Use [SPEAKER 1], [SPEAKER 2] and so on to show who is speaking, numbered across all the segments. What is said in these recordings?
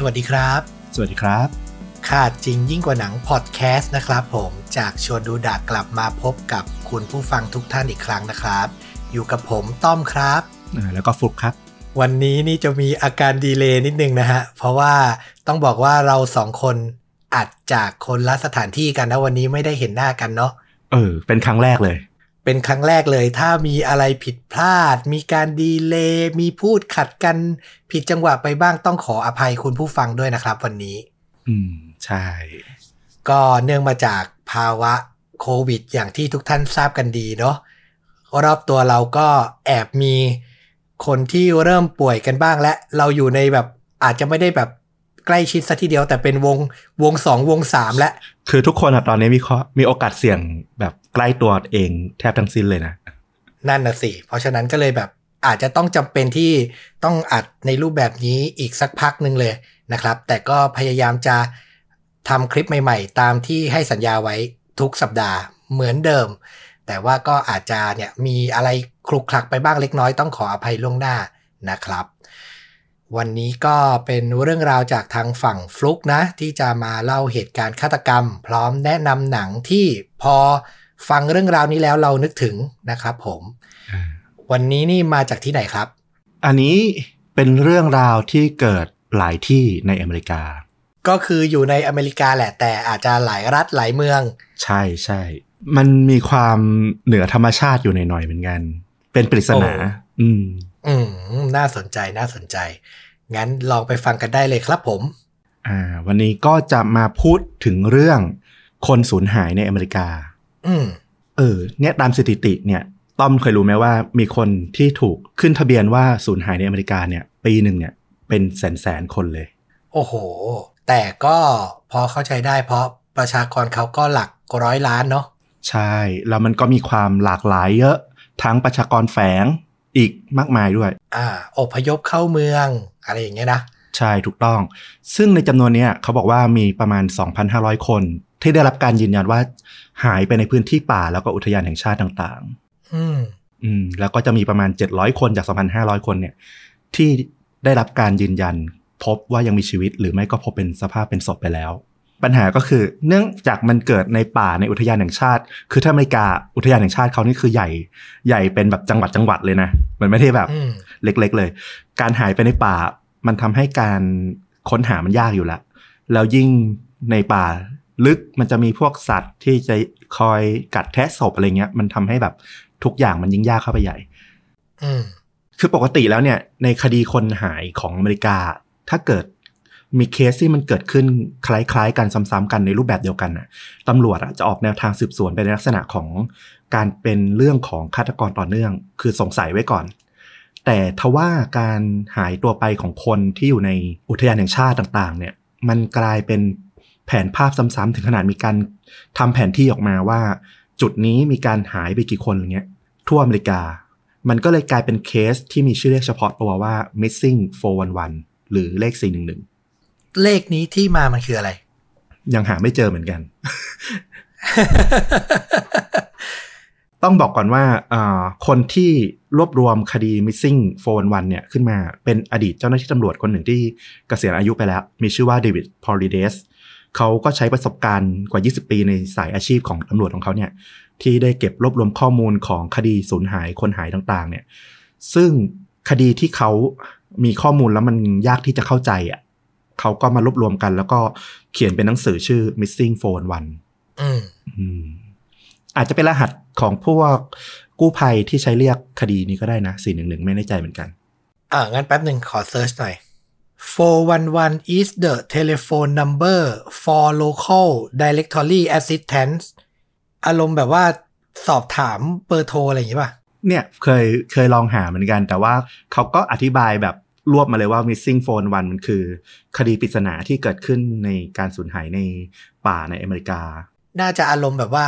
[SPEAKER 1] สวัสดีครับ
[SPEAKER 2] สวัสดีครับ
[SPEAKER 1] ขาดจริงยิ่งกว่าหนังพอดแคสต์นะครับผมจากชวนดูดากกลับมาพบกับคุณผู้ฟังทุกท่านอีกครั้งนะครับ อยู่กับผมต้อมครับ
[SPEAKER 2] อ่าแล้วก็ฟลุกครับ
[SPEAKER 1] วันนี้นี่จะมีอาการดีเลย์นิดนึงนะฮะ เพราะว่าต้องบอกว่าเราสองคนอัดจากคนละสถานที่กันนะวันนี้ไม่ได้เห็นหน้ากันเนาะ
[SPEAKER 2] เออ เป็นครั้งแรกเลย
[SPEAKER 1] เป็นครั้งแรกเลย ถ้ามีอะไรผิดพลาด มีการดีเลย์มีพูดขัดกันผิดจังหวะไปบ้างต้องขออภัยคุณผู้ฟังด้วยนะครับ วันนี้
[SPEAKER 2] อืม ใช่
[SPEAKER 1] ก็เนื่องมาจากภาวะโควิด อย่างที่ทุกท่านทราบกันดีเนาะรอบตัวเราก็แอบมีคนที่เริ่มป่วยกันบ้างและ เราอยู่ในแบบอาจจะไม่ได้แบบ ใกล้ชิดซะทีเดียวแต่เป็นวงวงสองวงสามและ
[SPEAKER 2] คือทุกคนอะตอนนี้มีข้อมีโอกาสเสี่ยงแบบใกล้ตัวเองแทบทั้งสิ้นเลยนะ
[SPEAKER 1] นั่นน่ะสิ เพราะฉะนั้นก็เลยแบบอาจจะต้องจำเป็นที่ต้องอัดในรูปแบบนี้อีกสักพักหนึ่งเลยนะครับ แต่ก็พยายามจะทำคลิปใหม่ๆ ตามที่ให้สัญญาไว้ทุกสัปดาห์เหมือนเดิม แต่ว่าก็อาจจะเนี่ยมีอะไรคลุกคลักไปบ้างเล็กน้อยต้องขออภัยล่วงหน้านะครับ วันนี้ก็เป็นเรื่องราวจากทางฝั่งฟลุกนะ ที่จะมาเล่าเหตุการณ์ฆาตกรรม พร้อมแนะนำหนังที่พอฟังเรื่องราวนี้แล้วเรานึกถึงนะครับผม วันนี้นี่มาจากที่ไหนครับ
[SPEAKER 2] อันนี้เป็นเรื่องราวที่เกิดหลายที่ในอเมริกา
[SPEAKER 1] ก็คืออยู่ในอเมริกาแหละ แต่อาจจะหลายรัฐหลายเมือง
[SPEAKER 2] ใช่ใช่ มันมีความเหนือธรรมชาติอยู่ในหน่อยๆเหมือนกัน เป็นปริศนา
[SPEAKER 1] โอ้
[SPEAKER 2] อืม
[SPEAKER 1] อืม น่าสนใจน่าสนใจ งั้นลองไปฟังกันได้เลยครับผม
[SPEAKER 2] อ่า วันนี้ก็จะมาพูดถึงเรื่องคนสูญหายในอเมริกา
[SPEAKER 1] อืม
[SPEAKER 2] เออ เนี่ยตามสถิติเนี่ย ต้อมเคยรู้ไหมว่ามีคนที่ถูกขึ้นทะเบียนว่าสูญหายในอเมริกาเนี่ย ปีหนึ่งเนี่ย เป็นแสนแสนๆคนเลย
[SPEAKER 1] โอ้โห แต่ก็พอเข้าใจได้เพราะประชากรเขาก็หลักร้อยล้านเนาะ
[SPEAKER 2] ใช่ แล้วมันก็มีความหลากหลายเยอะ ทั้งประชากรแฝง อีกมากมายด้วย
[SPEAKER 1] อ่าอพยพเข้าเมือง อะไรอย่างเงี้ยนะ
[SPEAKER 2] ใช่ถูกต้อง ซึ่งในจำนวนเนี้ยเขาบอกว่ามีประมาณ 2,500 คน ที่ได้รับการยืนยันว่าหายไปในพื้นที่ป่าแล้วก็อุทยานแห่งชาติต่าง
[SPEAKER 1] อืม
[SPEAKER 2] ๆอืมแล้วก็จะมีประมาณ 700 คนจาก 2,500 คนเนี่ย ที่ได้รับการยืนยันพบว่ายังมีชีวิตหรือไม่ก็พบเป็นสภาพเป็นศพไปแล้ว ปัญหาก็คือเนื่องจากมันเกิดในป่าในอุทยานแห่งชาติ คือถ้าอเมริกาอุทยานแห่งชาติเขานี่คือใหญ่ใหญ่เป็นแบบจังหวัดจังหวัดเลยนะ มันไม่ได้แบบ
[SPEAKER 1] อืม
[SPEAKER 2] เล็ก ๆ เลย การหายไปในป่ามันทำให้การค้นหามันยากอยู่แล้วแล้วยิ่งในป่าลึกมันจะมีพวกสัตว์ที่จะคอยกัดแทะศพอะไรเงี้ย มันทำให้แบบทุกอย่างมันยิ่งยากเข้าไปใหญ่
[SPEAKER 1] อืม
[SPEAKER 2] คือปกติแล้วเนี่ย ในคดีคนหายของอเมริกา ถ้าเกิด มีเคสที่มันเกิดขึ้นคล้ายๆ กันซ้ำๆกันในรูปแบบเดียวกันน่ะตำรวจอะจะออกแนวทางสืบสวนไปในลักษณะของการเป็นเรื่องของฆาตกรต่อเนื่อง คือสงสัยไว้ก่อน แต่ทว่าการหายตัวไปของคนที่อยู่ในอุทยานแห่งชาติต่าง ๆ เนี่ย มันกลายเป็นแผนภาพซ้ำๆถึงขนาดมีการทำแผนที่ออกมาว่า จุดนี้มีการหายไปกี่คนอย่างเงี้ยทั่วอเมริกา มันก็เลยกลายเป็นเคสที่มีชื่อเรียกเฉพาะตัวว่า missing 411 หรือเลข 411
[SPEAKER 1] เลขนี้ที่มามันคืออะไร
[SPEAKER 2] ยังหาไม่เจอเหมือนกัน ต้องบอกก่อนว่าคนที่รวบรวมคดี missing 411เนี่ยขึ้นมาเป็นอดีตเจ้าหน้าที่ตำรวจคนหนึ่งที่เกษียณอายุไปแล้ว มีชื่อว่าเดวิดพอลิเดสเขาก็ใช้ประสบการณ์กว่า 20 ปีในสายอาชีพของตำรวจของเขาเนี่ยที่ได้เก็บรวบรวมข้อมูลของคดีสูญหายคนหายต่างๆ เนี่ย ซึ่งคดีที่เขามีข้อมูลแล้วมันยากที่จะเข้าใจอะ เขาก็มารวบรวมกัน แล้วก็เขียนเป็นหนังสือชื่อ missing 411
[SPEAKER 1] อืม
[SPEAKER 2] อืมอาจจะเป็นรหัสของพวกกู้ภัยที่ใช้เรียกคดีนี้ก็ได้นะ411ไม่แน่ใจเหมือนกัน
[SPEAKER 1] อ่า งั้นแป๊บหนึ่งขอเซิร์ชหน่อย 411 is the telephone number for local directory assistance อารมณ์แบบว่าสอบถามเบอร์โทรอะไรอย่างงี้ป่ะ
[SPEAKER 2] เนี่ยเคยเคยลองหาเหมือนกัน แต่ว่าเขาก็อธิบายแบบ รวบมาเลยว่า missing four one one มันคือ คดีปริศนาที่เกิดขึ้นในการสูญหายในป่าในอเมริกา
[SPEAKER 1] น่าจะอารมณ์แบบว่า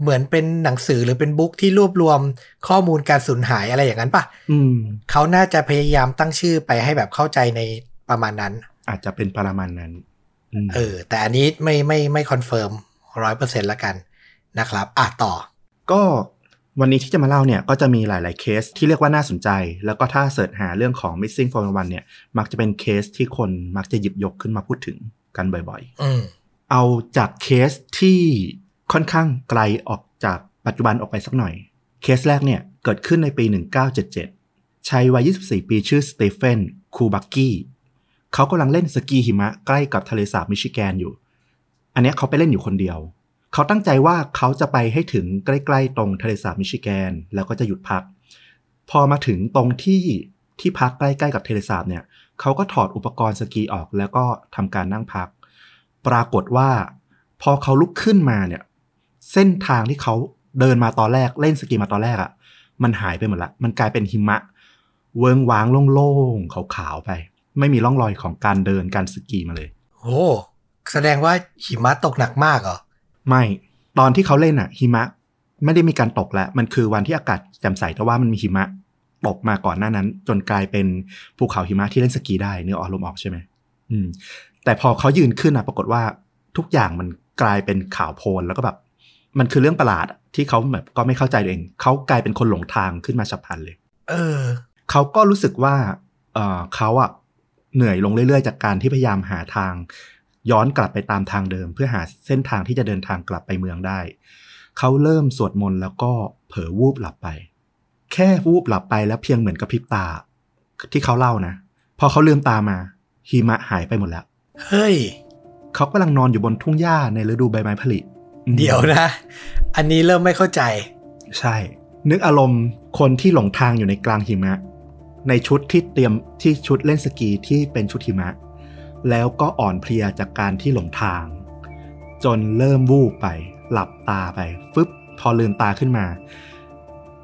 [SPEAKER 1] เหมือนเป็นหนังสือหรือเป็น book ที่รวบรวมข้อมูลการสูญหายอะไรอย่างนั้นป่ะ
[SPEAKER 2] อืม
[SPEAKER 1] เขาน่าจะพยายามตั้งชื่อไปให้แบบเข้าใจในประมาณนั้น
[SPEAKER 2] อาจจะเป็นประมาณนั้นอืม
[SPEAKER 1] เออ แต่อันนี้ไม่ไม่ไม่ confirmร้อยเปอร์เซ็นต์ละกันนะครับ อะต่อ
[SPEAKER 2] ก็ วันนี้ที่จะมาเล่าเนี่ยก็จะมีหลาย ๆ เคสที่เรียกว่าน่าสนใจ แล้วก็ถ้า search หาเรื่องของ missing 411เนี่ย มักจะเป็นเคสที่คนมักจะหยิบยกขึ้นมาพูดถึงกันบ่อย
[SPEAKER 1] อืม
[SPEAKER 2] ๆเอาจากเคสที่ค่อนข้างไกลออกจากปัจจุบันออกไปสักหน่อย เคสแรกเนี่ยเกิดขึ้นในปี 1977 ชายวัย 24 ปีชื่อ Stephen Kubackiเขากำลังเล่นสกีหิมะใกล้กับทะเลสาบมิชิแกนอยู่ อันเนี้ยเขาไปเล่นอยู่คนเดียว เขาตั้งใจว่าเขาจะไปให้ถึงใกล้ๆ ตรงทะเลสาบมิชิแกน แล้วก็จะหยุดพัก พอมาถึงตรงที่ที่พักใกล้ๆกับทะเลสาบเนี่ยเขาก็ถอดอุปกรณ์สกีออกแล้วก็ทำการนั่งพัก ปรากฏว่า พอเขาลุกขึ้นมาเนี่ย เส้นทางที่เขาเดินมาตอนแรกเล่นสกีมาตอนแรกอะ่ะ มันหายไปหมดละ มันกลายเป็นหิมะ เวิงว้างโล่งๆขาวๆไป ไม่มีร่องรอยของการเดินการสกีมาเลย
[SPEAKER 1] โอ้แสดงว่าหิมะตกหนักมากเหรอ
[SPEAKER 2] ไม่ตอนที่เขาเล่นอะหิมะ ไม่ได้มีการตกแล้ว มันคือวันที่อากาศแจ่มใสแต่ว่ามันมีหิมะตกมาก่อนหน้านั้น จนกลายเป็นภูเขาหิมะที่เล่นสกีได้เนื้อออกลมออกใช่ไหมอืม แต่พอเขายืนขึ้นอะปรากฏว่าทุกอย่างมันกลายเป็นขาวโพลนแล้วก็แบบ มันคือเรื่องประหลาดอะที่เขาแบบก็ไม่เข้าใจตัวเอง เขากลายเป็นคนหลงทางขึ้นมาฉับพลันเลย
[SPEAKER 1] เออ
[SPEAKER 2] เขาก็รู้สึกว่า เออเขาอะเหนื่อยลงเรื่อยๆ จากการที่พยายามหาทาง ย้อนกลับไปตามทางเดิม เพื่อหาเส้นทางที่จะเดินทางกลับไปเมืองได้ เขาเริ่มสวดมนต์แล้วก็เผลอวูบหลับไป แค่วูบหลับไปแล้วเพียงเหมือนกับพริบตา ที่เขาเล่านะพอเขาลืมตามาหิมะหายไปหมดแล้ว
[SPEAKER 1] เฮ้ย
[SPEAKER 2] เขากำลังนอนอยู่บนทุ่งหญ้าในฤดูใบไม้ผลิอืม
[SPEAKER 1] เดี๋ยวนะ อันนี้เริ่มไม่เข้าใจ
[SPEAKER 2] ใช่ นึกอารมณ์คนที่หลงทางอยู่ในกลางหิมะ ในชุดที่เตรียมที่ชุดเล่นสกีที่เป็นชุดหิมะ แล้วก็อ่อนเพลียจากการที่หลงทาง จนเริ่มวูบไป หลับตาไปฟึบพอลืมตาขึ้นมา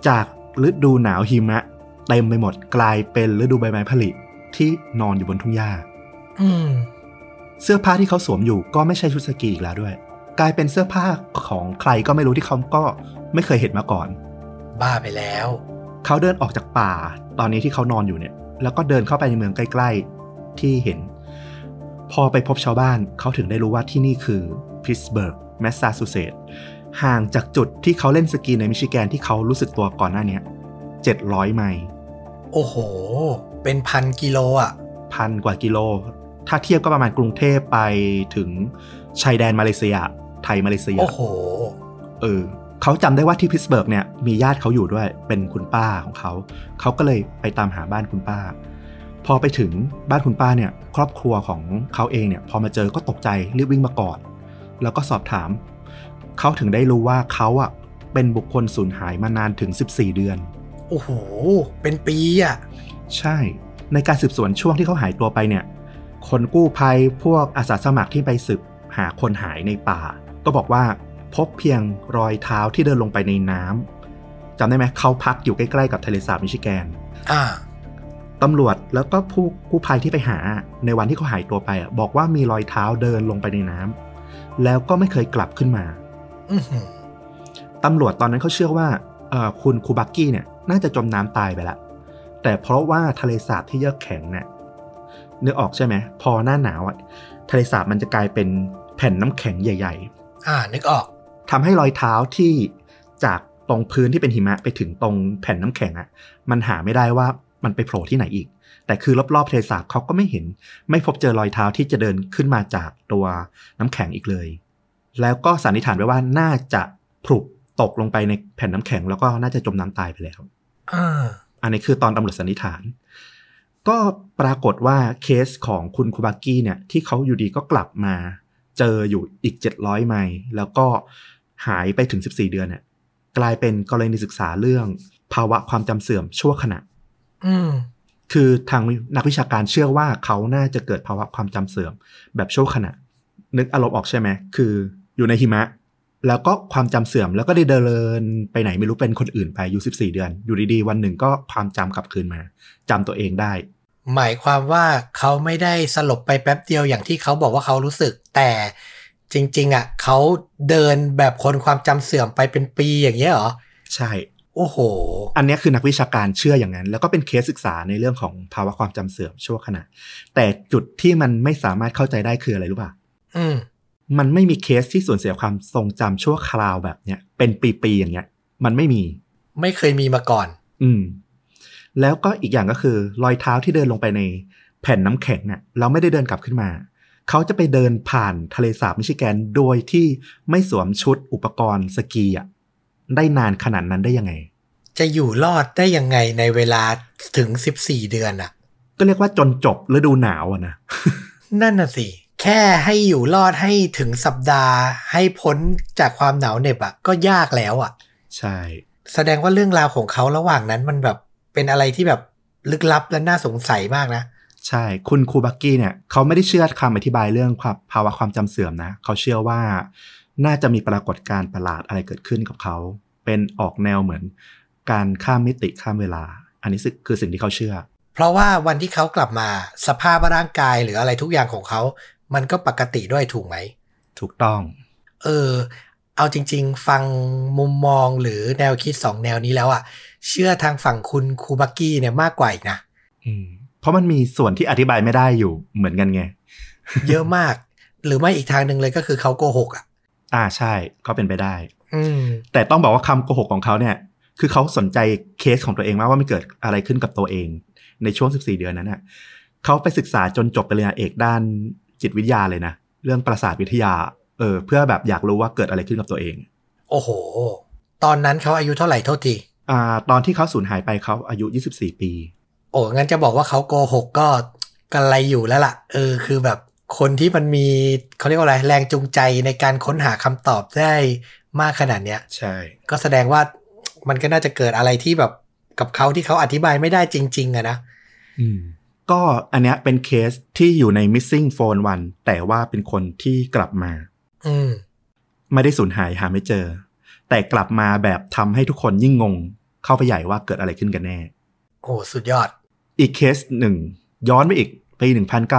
[SPEAKER 2] จากฤดูหนาวหิมะเต็มไปหมดกลายเป็นฤดูใบไม้ผลิที่นอนอยู่บนทุ่งหญ้า
[SPEAKER 1] อืม
[SPEAKER 2] เสื้อผ้าที่เขาสวมอยู่ก็ไม่ใช่ชุดสกีอีกแล้วด้วย กลายเป็นเสื้อผ้าของใครก็ไม่รู้ที่เขาก็ไม่เคยเห็นมาก่อน
[SPEAKER 1] บ้าไปแล้ว
[SPEAKER 2] เขาเดินออกจากป่า ตอนนี้ที่เขานอนอยู่เนี่ย แล้วก็เดินเข้าไปในเมืองใกล้ ๆ ที่เห็น พอไปพบชาวบ้านเขาถึงได้รู้ว่าที่นี่คือพิสเบิร์กแมสซาชูเซตส์ห่างจากจุดที่เขาเล่นสกีในมิชิแกนที่เขารู้สึกตัวก่อนหน้าเนี้700 ไมล์
[SPEAKER 1] โอ้โห เป็นพันกิโลอะ
[SPEAKER 2] พันกว่ากิโล ถ้าเทียบก็ประมาณกรุงเทพไปถึงชายแดนมาเลเซีย ไทยมาเลเซีย
[SPEAKER 1] โอ้โห
[SPEAKER 2] เออเขาจำได้ว่าที่พิตสเบิร์กเนี่ยมีญาติเขาอยู่ด้วยเป็นคุณป้าของเขา เขาก็เลยไปตามหาบ้านคุณป้า พอไปถึงบ้านคุณป้าเนี่ยครอบครัวของเขาเองเนี่ยพอมาเจอก็ตกใจรีบวิ่งมากอดแล้วก็สอบถาม เขาถึงได้รู้ว่าเขาอะเป็นบุคคลสูญหายมานานถึง 14 เดือน
[SPEAKER 1] โอ้โห เป็นปีอะ
[SPEAKER 2] ใช่ ในการสืบสวนช่วงที่เขาหายตัวไปเนี่ย คนกู้ภัยพวกอาสาสมัครที่ไปสืบหาคนหายในป่า ก็บอกว่าพบเพียงรอยเท้าที่เดินลงไปในน้ำจำได้ไหมเขาพักอยู่ใกล้ๆกับทะเลสาบมิชิแกน
[SPEAKER 1] อ่า
[SPEAKER 2] ตำรวจแล้วก็ผู้กู้ภัยที่ไปหาในวันที่เขาหายตัวไปอะบอกว่ามีรอยเท้าเดินลงไปในน้ำแล้วก็ไม่เคยกลับขึ้นมา
[SPEAKER 1] อือหือ
[SPEAKER 2] ตำรวจตอนนั้นเขาเชื่อว่าเอ่อคุณคูบักกี้เนี่ย น่าจะจมน้ำตายไปแล้วแต่เพราะว่าทะเลสาบที่เยือกแข็งเนี่ยนึกออกใช่ไหมพอหน้าหนาวอะทะเลสาบมันจะกลายเป็นแผ่นน้ำแข็งใหญ่
[SPEAKER 1] อ่า นึกออก
[SPEAKER 2] ๆทำให้รอยเท้าที่จากตรงพื้นที่เป็นหิมะไปถึงตรงแผ่นน้ำแข็งอะมันหาไม่ได้ว่า มันไปโผล่ที่ไหนอีก แต่คือรอบๆทะเลสาบเขาก็ไม่เห็น ไม่พบเจอรอยเท้าที่จะเดินขึ้นมาจากตัวน้ำแข็งอีกเลย แล้วก็สันนิษฐานไว้ว่าน่าจะผลุตกลงไปในแผ่นน้ำแข็งแล้วก็น่าจะจมน้ำตายไปแล้ว
[SPEAKER 1] อ่า
[SPEAKER 2] อันนี้คือตอนตำรวจสันนิษฐาน ก็ปรากฏว่าเคสของคุณคูบากี้เนี่ย ที่เขาอยู่ดีก็กลับมา เจออยู่อีก700ไมล์แล้วก็หายไปถึง14เดือนเนี่ย กลายเป็นกรณีศึกษาเรื่อง ภาวะความจำเสื่อมชั่วขณะ
[SPEAKER 1] อืม
[SPEAKER 2] คือทางนักวิชาการเชื่อว่าเขาน่าจะเกิดภาวะความจำเสื่อม แบบชั่วขณะ นึกอารมณ์ออกใช่ไหมคืออยู่ในหิมะ แล้วก็ความจำเสื่อมแล้วก็ได้เดินไปไหนไม่รู้เป็นคนอื่นไปอยู่14เดือน อยู่ดีๆ วันหนึ่งก็ความจำกลับคืนมาจำตัวเองได้
[SPEAKER 1] หมายความว่าเขาไม่ได้สลบไปแป๊บเดียวอย่างที่เขาบอกว่าเขารู้สึกแต่จริง ๆ อะเขาเดินแบบคนความจำเสื่อมไปเป็นปีอย่างเงี้ยเหรอ
[SPEAKER 2] ใช่
[SPEAKER 1] โอ้โห
[SPEAKER 2] อันเนี้ยคือนักวิชาการเชื่ออย่างนั้น แล้วก็เป็นเคสศึกษาในเรื่องของภาวะความจำเสื่อมชั่วขณะ แต่จุดที่มันไม่สามารถเข้าใจได้คืออะไรรู้ป่ะ
[SPEAKER 1] อืม
[SPEAKER 2] มันไม่มีเคสที่สูญเสียความทรงจำชั่วคราวแบบเนี้ยเป็นปีๆอย่างเงี้ย มันไม่มี
[SPEAKER 1] ไม่เคยมีมาก่อน
[SPEAKER 2] อืม แล้วก็อีกอย่างก็คือ รอยเท้าที่เดินลงไปในแผ่นน้ำแข็งเนี่ยเราไม่ได้เดินกลับขึ้นมา เขาจะไปเดินผ่านทะเลสาบมิชิแกนโดยที่ไม่สวมชุดอุปกรณ์สกีอะ ได้นานขนาดนั้นได้ยังไง
[SPEAKER 1] จะอยู่รอดได้ยังไงในเวลาถึง14เดือนอะ
[SPEAKER 2] ก็เรียกว่าจนจบฤดูหนาวอะนะ
[SPEAKER 1] นั่นน่ะสิ แค่ให้อยู่รอดให้ถึงสัปดาห์ ให้พ้นจากความหนาวเหน็บอะก็ยากแล้วอะ
[SPEAKER 2] ใช่
[SPEAKER 1] แสดงว่าเรื่องราวของเขาระหว่างนั้นมันแบบเป็นอะไรที่แบบลึกลับและน่าสงสัยมากนะ
[SPEAKER 2] ใช่ คุณครูบักกี้เนี่ยเขาไม่ได้เชื่อคำอธิบายเรื่องความภาวะความจำเสื่อมนะ เขาเชื่อว่า น่าจะมีปรากฏการณ์ประหลาดอะไรเกิดขึ้นกับเขา เป็นออกแนวเหมือน การข้ามมิติข้ามเวลา อันนี้คือสิ่งที่เขาเชื่อ
[SPEAKER 1] เพราะว่าวันที่เขากลับมาสภาพร่างกายหรืออะไรทุกอย่างของเขา มันก็ปกติด้วยถูกไหม
[SPEAKER 2] ถูกต้อง
[SPEAKER 1] เออ เอาจริง ๆ ฟังมุมมองหรือแนวคิดสองแนวนี้แล้วอะเชื่อทางฝั่งคุณครูบักกี้เนี่ยมากกว่าอีกนะ
[SPEAKER 2] อืมเพราะมันมีส่วนที่อธิบายไม่ได้อยู่เหมือนกันไง
[SPEAKER 1] เยอะมาก หรือไม่อีกทางหนึ่งเลยก็คือเขาโกหกอะ
[SPEAKER 2] อ่าใช่ก็เป็นไปได้
[SPEAKER 1] อืม
[SPEAKER 2] แต่ต้องบอกว่าคำโกหกของเขาเนี่ย คือเขาสนใจเคสของตัวเองมากว่ามันเกิดอะไรขึ้นกับตัวเอง ในช่วง 14 เดือนนั้นน่ะเขาไปศึกษาจนจบปริญญาเอกด้านจิตวิทยาเลยนะ เรื่องประสาทวิทยา เออ เพื่อแบบอยากรู้ว่าเกิดอะไรขึ้นกับตัวเอง
[SPEAKER 1] โอ้โห ตอนนั้นเขาอายุเท่าไหร่โทษที
[SPEAKER 2] อ่า ตอนที่เขาสูญหายไปเขาอายุ 24 ปี
[SPEAKER 1] โอ้งั้นจะบอกว่าเขาโกหกก็กันไรอยู่แล้วล่ะ เออ คือแบบ คนที่มันมีเขาเรียกว่าอะไรแรงจูงใจในการค้นหาคำตอบได้มากขนาดเนี้ย
[SPEAKER 2] ใช่
[SPEAKER 1] ก็แสดงว่ามันก็น่าจะเกิดอะไรที่แบบกับเขาที่เขาอธิบายไม่ได้จริง ๆอะนะ
[SPEAKER 2] อืมก็อันเนี้ยเป็นเคสที่อยู่ใน missing phone วันแต่ว่าเป็นคนที่กลับมา
[SPEAKER 1] อืม
[SPEAKER 2] ไม่ได้สูญหายหาไม่เจอ แต่กลับมาแบบทำให้ทุกคนยิ่งงง เข้าไปใหญ่ว่าเกิดอะไรขึ้นกันแน่
[SPEAKER 1] โอ้สุดยอด
[SPEAKER 2] อีกเคสหนึ่งย้อนไปอีก ปี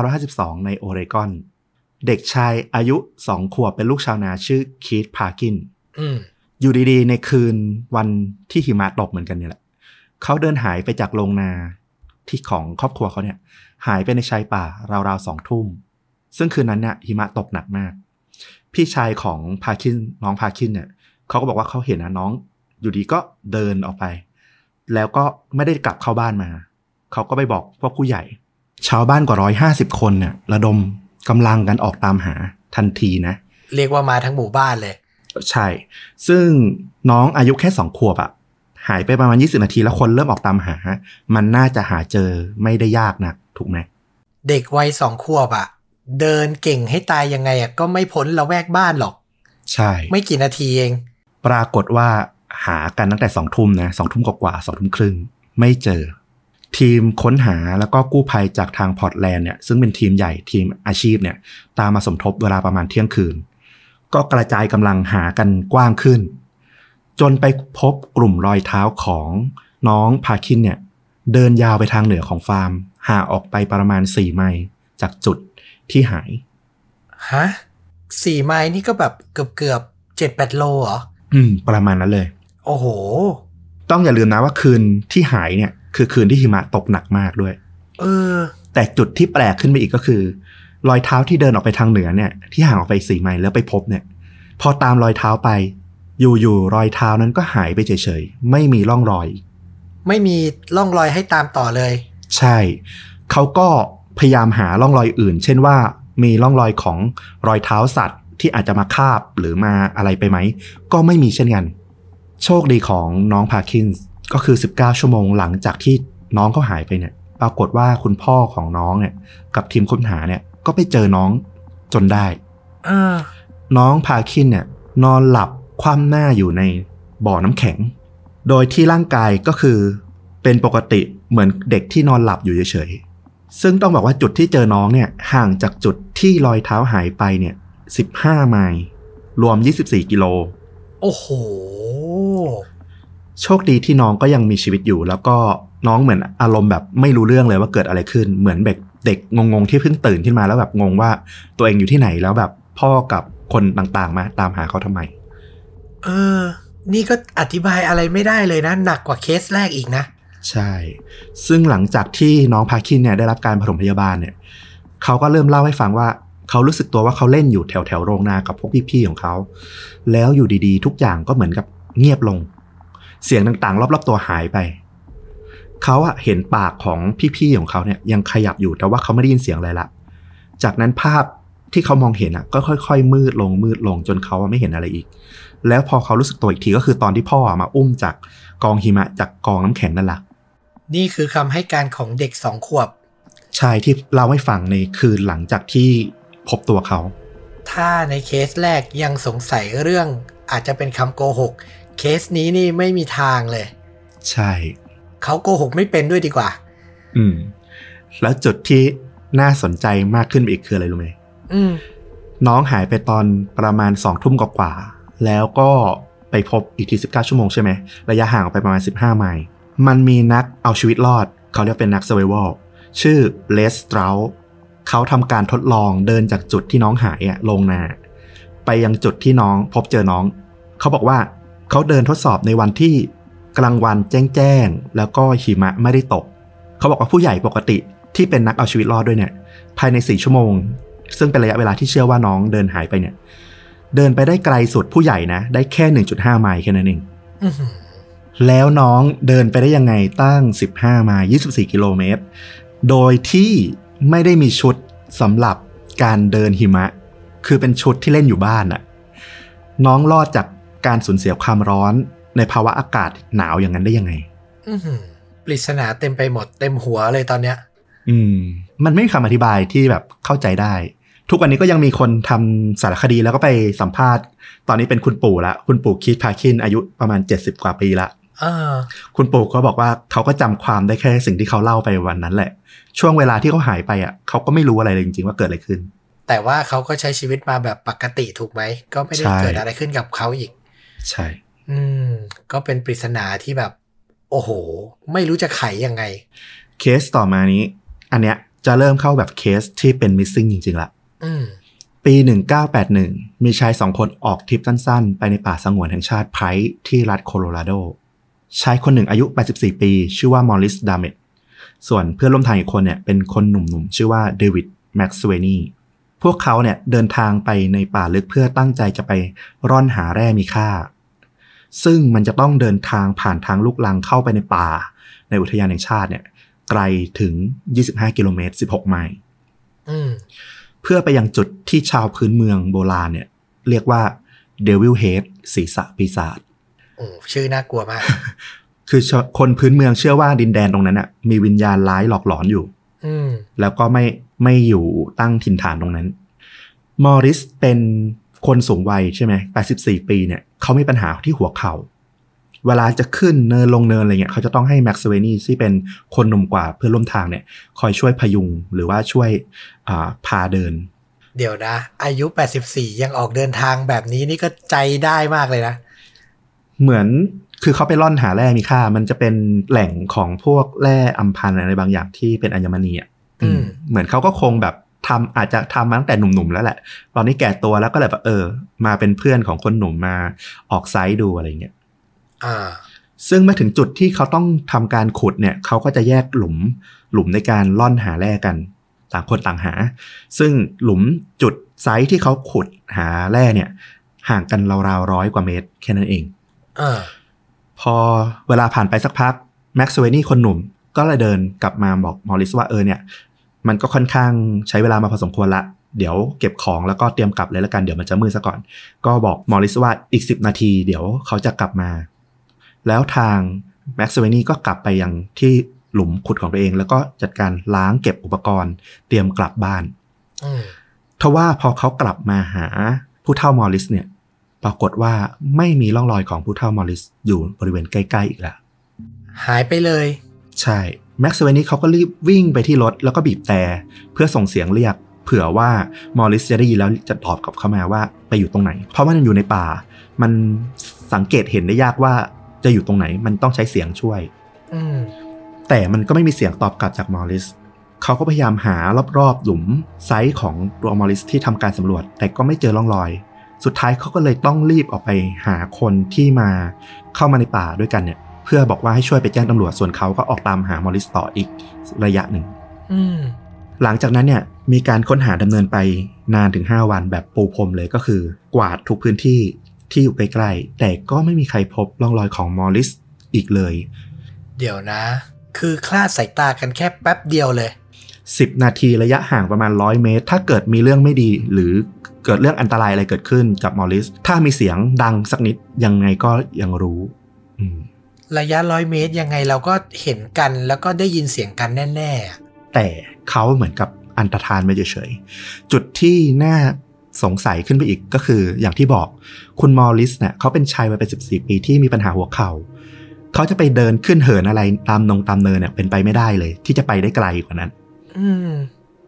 [SPEAKER 2] 1952 ในโอเรกอน เด็กชายอายุสองขวบเป็นลูกชาวนาชื่อคีธพาร์กิน
[SPEAKER 1] อืม
[SPEAKER 2] อยู่ดีๆ ในคืนวันที่หิมะตกเหมือนกันเนี่ยแหละ เขาเดินหายไปจากโรงนาที่ของครอบครัวเขาเนี่ย หายไปในชายป่าราวๆสองทุ่ม ซึ่งคืนนั้นเนี่ยหิมะตกหนักมาก พี่ชายของพาคินน้องพาคินเนี่ยเขาก็บอกว่าเขาเห็นนะน้อง อยู่ดีก็เดินออกไป แล้วก็ไม่ได้กลับเข้าบ้านมา เขาก็ไปบอกพวกผู้ใหญ่ ชาวบ้านกว่าร้อยห้าสิบคนเนี่ยระดมกำลังกันออกตามหาทันทีนะ
[SPEAKER 1] เรียกว่ามาทั้งหมู่บ้านเลย
[SPEAKER 2] ใช่ ซึ่งน้องอายุแค่สองขวบอะหายไปประมาณ 20 นาทีแล้วคนเริ่มออกตามหา มันน่าจะหาเจอไม่ได้ยากนักถูกไหม
[SPEAKER 1] เด็กวัยสองขวบอะเดินเก่งให้ตายยังไงอะก็ไม่พ้นละแวกบ้านหรอก
[SPEAKER 2] ใช่
[SPEAKER 1] ไม่กี่นาทีเอง
[SPEAKER 2] ปรากฏว่าหากันตั้งแต่สองทุ่มนะสองทุ่มกว่าๆสองทุ่มครึ่งไม่เจอ ทีมค้นหาแล้วก็กู้ภัยจากทางพอร์ตแลนด์เนี่ยซึ่งเป็นทีมใหญ่ทีมอาชีพเนี่ยตามมาสมทบเวลาประมาณเที่ยงคืน ก็กระจายกำลังหากันกว้างขึ้น จนไปพบกลุ่มรอยเท้าของน้องพาคินเนี่ยเดินยาวไปทางเหนือของฟาร์มห่างออกไปประมาณ4ไมล์จากจุดที่หาย
[SPEAKER 1] ฮะสี่ไม้นี่ก็แบบเกือบเกือบเจ็ดแปดโลเหรอ
[SPEAKER 2] อืม ประมาณนั้นเลย
[SPEAKER 1] โอ้โห
[SPEAKER 2] ต้องอย่าลืมนะว่าคืนที่หายเนี่ย คือคืนที่หิมะตกหนักมากด้วย
[SPEAKER 1] เออ
[SPEAKER 2] แต่จุดที่แปลกขึ้นไปอีกก็คือ รอยเท้าที่เดินออกไปทางเหนือเนี่ย ที่ห่างออกไปสี่ไมล์แล้วไปพบเนี่ย พอตามรอยเท้าไป อยู่ๆรอยเท้านั้นก็หายไปเฉยๆไม่มีร่องรอย
[SPEAKER 1] ไม่มีร่องรอยให้ตามต่อเลย
[SPEAKER 2] ใช่เขาก็พยายามหาร่องรอยอื่น เช่นว่ามีร่องรอยของรอยเท้าสัตว์ที่อาจจะมาคาบหรือมาอะไรไปไหม ก็ไม่มีเช่นกัน โชคดีของน้องพาคินส์ ก็คือ 19 ชั่วโมงหลังจากที่น้องเขาหายไปเนี่ย ปรากฏว่าคุณพ่อของน้องเนี่ย กับทีมค้นหาเนี่ย ก็ไปเจอน้องจนได้
[SPEAKER 1] เออ
[SPEAKER 2] น้องพาคินเนี่ย นอนหลับคว่ำหน้าอยู่ในบ่อน้ำแข็ง โดยที่ร่างกายก็คือเป็นปกติเหมือนเด็กที่นอนหลับอยู่เฉยๆ ซึ่งต้องบอกว่าจุดที่เจอน้องเนี่ยห่างจากจุดที่รอยเท้าหายไปเนี่ย 15 ไมล์รวม 24 กิโล
[SPEAKER 1] โอ้โห
[SPEAKER 2] โชคดีที่น้องก็ยังมีชีวิตอยู่ แล้วก็น้องเหมือนอารมณ์แบบไม่รู้เรื่องเลยว่าเกิดอะไรขึ้น เหมือนเด็กเด็กงงๆที่เพิ่งตื่นขึ้นมาแล้วแบบงงว่าตัวเองอยู่ที่ไหนแล้วแบบพ่อกับคนต่างๆมาตามหาเขาทำไม
[SPEAKER 1] เออ นี่ก็อธิบายอะไรไม่ได้เลยนะ หนักกว่าเคสแรกอีกนะ
[SPEAKER 2] ใช่ ซึ่งหลังจากที่น้องพาคินเนี่ยได้รับการปฐมพยาบาลเนี่ยเขาก็เริ่มเล่าให้ฟังว่าเขารู้สึกตัวว่าเขาเล่นอยู่แถวแถวๆโรงนากับพวกพี่ๆของเขา แล้วอยู่ดีๆ ทุกอย่างก็เหมือนกับเงียบลง เสียงต่างๆ รอบๆตัวหายไปเขาอะเห็นปากของพี่ๆของเขาเนี่ยยังขยับอยู่แต่ว่าเขาไม่ได้ยินเสียงอะไรละจากนั้นภาพที่เขามองเห็นอะก็ค่อย ๆ มืดลงมืดลงจนเขาไม่เห็นอะไรอีก แล้วพอเขารู้สึกตัวอีกทีก็คือตอนที่พ่อมาอุ้มจากกองหิมะจากกองน้ำแข็งนั่นแหละ
[SPEAKER 1] นี่คือคำให้การของเด็กสองขวบ
[SPEAKER 2] ชายที่เล่าให้ฟังในคืนหลังจากที่พบตัวเขา
[SPEAKER 1] ถ้าในเคสแรกยังสงสัยเรื่องอาจจะเป็นคำโกหก เคสนี้นี่ไม่มีทางเลย
[SPEAKER 2] ใช่
[SPEAKER 1] เขาโกหกไม่เป็นด้วยดีกว่า
[SPEAKER 2] อืม แล้วจุดที่น่าสนใจมากขึ้นไปอีกคืออะไรรู้ไหม
[SPEAKER 1] อืม
[SPEAKER 2] น้องหายไปตอนประมาณสองทุ่มกว่าๆแล้วก็ไปพบอีกทีสิบเก้าชั่วโมงใช่ไหมระยะห่างออกไปประมาณสิบห้าไมล์มันมีนักเอาชีวิตรอด เขาเรียกเป็นนัก s u r v i v a l ชื่อเลสตราเขาทำการทดลองเดินจากจุดที่น้องหายอะลงนา ไปยังจุดที่น้องพบเจอน้อง เขาบอกว่า เขาเดินทดสอบในวันที่กลางวันแจ้งๆแล้วก็หิมะไม่ได้ตก เขาบอกว่าผู้ใหญ่ปกติที่เป็นนักเอาชีวิตรอดด้วยเนี่ย ภายในสี่ชั่วโมง ซึ่งเป็นระยะเวลาที่เชื่อว่าน้องเดินหายไปเนี่ย เดินไปได้ไกลสุดผู้ใหญ่นะ ได้แค่1.5ไมล์แค่นั้นเอง
[SPEAKER 1] อื้อหือ
[SPEAKER 2] แล้วน้องเดินไปได้ยังไงตั้ง15ไมล์24กิโลเมตร โดยที่ไม่ได้มีชุดสำหรับการเดินหิมะ คือเป็นชุดที่เล่นอยู่บ้านอะน้องรอดจาก การสูญเสียความร้อน ในภาวะอากาศหนาวอย่างนั้นได้ยังไง
[SPEAKER 1] อื้อหือปริศนาเต็มไปหมดเต็มหัวเลยตอนเนี้ย
[SPEAKER 2] อืม มันไม่มีคำอธิบายที่แบบเข้าใจได้ ทุกวันนี้ก็ยังมีคนทำสารคดีแล้วก็ไปสัมภาษณ์ ตอนนี้เป็นคุณปู่ละ คุณปู่คิดพาคินอายุประมาณ 70 กว่าปีละ
[SPEAKER 1] อ่า
[SPEAKER 2] คุณปู่ก็บอกว่าเขาก็จำความได้แค่สิ่งที่เขาเล่าไปวันนั้นแหละ ช่วงเวลาที่เขาหายไปอะเขาก็ไม่รู้อะไรเลยจริงๆว่าเกิดอะไรขึ้น
[SPEAKER 1] แต่ว่าเขาก็ใช้ชีวิตมาแบบปกติถูกไหม ก็ไม่ได้
[SPEAKER 2] ใช่
[SPEAKER 1] เกิดอะไรขึ้นกับเขาอีก
[SPEAKER 2] ใช่
[SPEAKER 1] อืม ก็เป็นปริศนาที่แบบ โอ้โห ไม่รู้จะไขยังไง
[SPEAKER 2] เคสต่อมานี้ อันเนี้ยจะเริ่มเข้าแบบเคสที่เป็น missing จริงๆละ
[SPEAKER 1] อืม
[SPEAKER 2] ปี 1981 มีชายสองคนออกทริปสั้นๆ ไปในป่าสงวนแห่งชาติไพร์ที่รัฐโคโลราโด ชายคนหนึ่งอายุ 84 ปี ชื่อว่ามอริสดามเมตส่วนเพื่อนร่วมทางอีกคนเนี่ยเป็นคนหนุ่มๆ ชื่อว่าเดวิดแม็กซ์เวนี พวกเขาเนี่ยเดินทางไปในป่าลึกเพื่อตั้งใจจะไปร่อนหาแร่มีค่า ซึ่งมันจะต้องเดินทางผ่านทางลูกลังเข้าไปในป่า ในอุทยานแห่งชาติเนี่ย ไกลถึง 25 กิโลเมตร 16 ไมล์
[SPEAKER 1] อืม
[SPEAKER 2] เพื่อไปยังจุดที่ชาวพื้นเมืองโบราณเนี่ย เรียกว่า Devil Head ศีรษะปีศาจ
[SPEAKER 1] โอ้ชื่อน่ากลัวมาก
[SPEAKER 2] คือชคนพื้นเมืองเชื่อว่าดินแดนตรงนั้นน่ะ มีวิญญาณร้ายหลอกหลอนอยู่
[SPEAKER 1] อืม
[SPEAKER 2] แล้วก็ไม่ ไม่อยู่ตั้งถิ่นฐานตรงนั้น มอริสเป็นคนสูงวัยใช่ไหม84ปีเนี่ยเขามีปัญหาที่หัวเข่า เวลาจะขึ้นเนินลงเนินอะไรเงี้ยเขาจะต้องให้แม็กซ์เวนี่ที่เป็นคนหนุ่มกว่าเพื่อนร่วมทางเนี่ย คอยช่วยพยุงหรือว่าช่วยอ่าพาเดิน
[SPEAKER 1] เดี๋ยวนะ อายุ 84 ยังออกเดินทางแบบนี้นี่ก็ใจได้มากเลยนะ
[SPEAKER 2] เหมือนคือเขาไปล่อนหาแร่มีค่า มันจะเป็นแหล่งของพวกแร่อัมพันธ์อะไรบางอย่างที่เป็นอัญมณีอะ
[SPEAKER 1] อืม
[SPEAKER 2] เหมือนเขาก็คงแบบทำอาจจะทำมาตั้งแต่หนุ่มๆแล้วแหละ ตอนนี้แก่ตัวแล้วก็เลยแบบเออ มาเป็นเพื่อนของคนหนุ่มมาออกไซด์ดูอะไรเงี้ย
[SPEAKER 1] อ่า
[SPEAKER 2] ซึ่งเมื่อถึงจุดที่เขาต้องทำการขุดเนี่ยเขาก็จะแยกหลุมหลุมในการล่อนหาแร่กัน ต่างคนต่างหา ซึ่งหลุมจุดไซต์ที่เขาขุดหาแร่เนี่ย ห่างกันราวๆร้อยกว่าเมตร แค่นั้นเอง
[SPEAKER 1] อ่า
[SPEAKER 2] พอเวลาผ่านไปสักพักแม็กซ์เวนี่คนหนุ่ม ก็เลยเดินกลับมาบอกมอริสว่าเออเนี่ย มันก็ค่อนข้างใช้เวลามาพอสมควรละ เดี๋ยวเก็บของแล้วก็เตรียมกลับเลยแล้วกันเดี๋ยวมันจะมืดซะก่อน ก็บอกมอริสว่าอีก 10 นาที เดี๋ยวเขาจะกลับมา แล้วทางแม็กซ์เวนี่ก็กลับไปยังที่หลุมขุดของตัวเอง แล้วก็จัดการล้างเก็บอุปกรณ์ เตรียมกลับบ้าน
[SPEAKER 1] อืม
[SPEAKER 2] ทว่าพอเขากลับมาหาผู้เฒ่ามอริสเนี่ย ปรากฏว่าไม่มีร่องรอยของผู้เฒ่ามอริสอยู่บริเวณใกล้ ๆ อีกแล้ว
[SPEAKER 1] หายไปเลย
[SPEAKER 2] ใช่ แม็กซ์เวนี่เขาก็รีบวิ่งไปที่รถแล้วก็บีบแต่เพื่อส่งเสียงเรียก เผื่อว่ามอริสจะได้ยินแล้วจะตอบกลับเข้ามาว่าไปอยู่ตรงไหน เพราะมันอยู่ในป่า มันสังเกตเห็นได้ยากว่าจะอยู่ตรงไหน มันต้องใช้เสียงช่วย
[SPEAKER 1] อืม
[SPEAKER 2] แต่มันก็ไม่มีเสียงตอบกลับจากมอริสเขาก็พยายามหารอบๆหลุมไซส์ของตัวมอริสที่ทำการสำรวจ แต่ก็ไม่เจอร่องรอย สุดท้ายเขาก็เลยต้องรีบออกไปหาคนที่มาเข้ามาในป่าด้วยกันเนี่ย เพื่อบอกว่าให้ช่วยไปแจ้งตำรวจส่วนเขาก็ออกตามหามอริสต่ออีกระยะหนึ่ง
[SPEAKER 1] อืม
[SPEAKER 2] หลังจากนั้นเนี่ยมีการค้นหาดำเนินไปนานถึง 5 วันแบบปูพรมเลยก็คือ กวาดทุกพื้นที่ที่อยู่ใกล้ๆแต่ก็ไม่มีใครพบร่องรอยของมอริสอีกเลย
[SPEAKER 1] เดี๋ยวนะ คือคลาดสายตากันแค่แป๊บเดียวเลย
[SPEAKER 2] 10 นาทีระยะห่างประมาณ 100 เมตร ถ้าเกิดมีเรื่องไม่ดีหรือเกิดเรื่องอันตรายอะไรเกิดขึ้นกับมอริส ถ้ามีเสียงดังสักนิดยังไงก็ยังรู้อืม
[SPEAKER 1] ระยะร้อยเมตรยังไงเราก็เห็นกันแล้วก็ได้ยินเสียงกันแน่ๆอะ
[SPEAKER 2] แต่เขาเหมือนกับอันตรธานไปเฉยๆ จุดที่น่าสงสัยขึ้นไปอีกก็คืออย่างที่บอกคุณมอริสเนี่ยเขาเป็นชายวัยเป็นสิบสี่ปีที่มีปัญหาหัวเข่าเขาจะไปเดินขึ้นเหินอะไรตามนงตามเนินเนี่ยเป็นไปไม่ได้เลย ที่จะไปได้ไกลกว่านั้น
[SPEAKER 1] อืม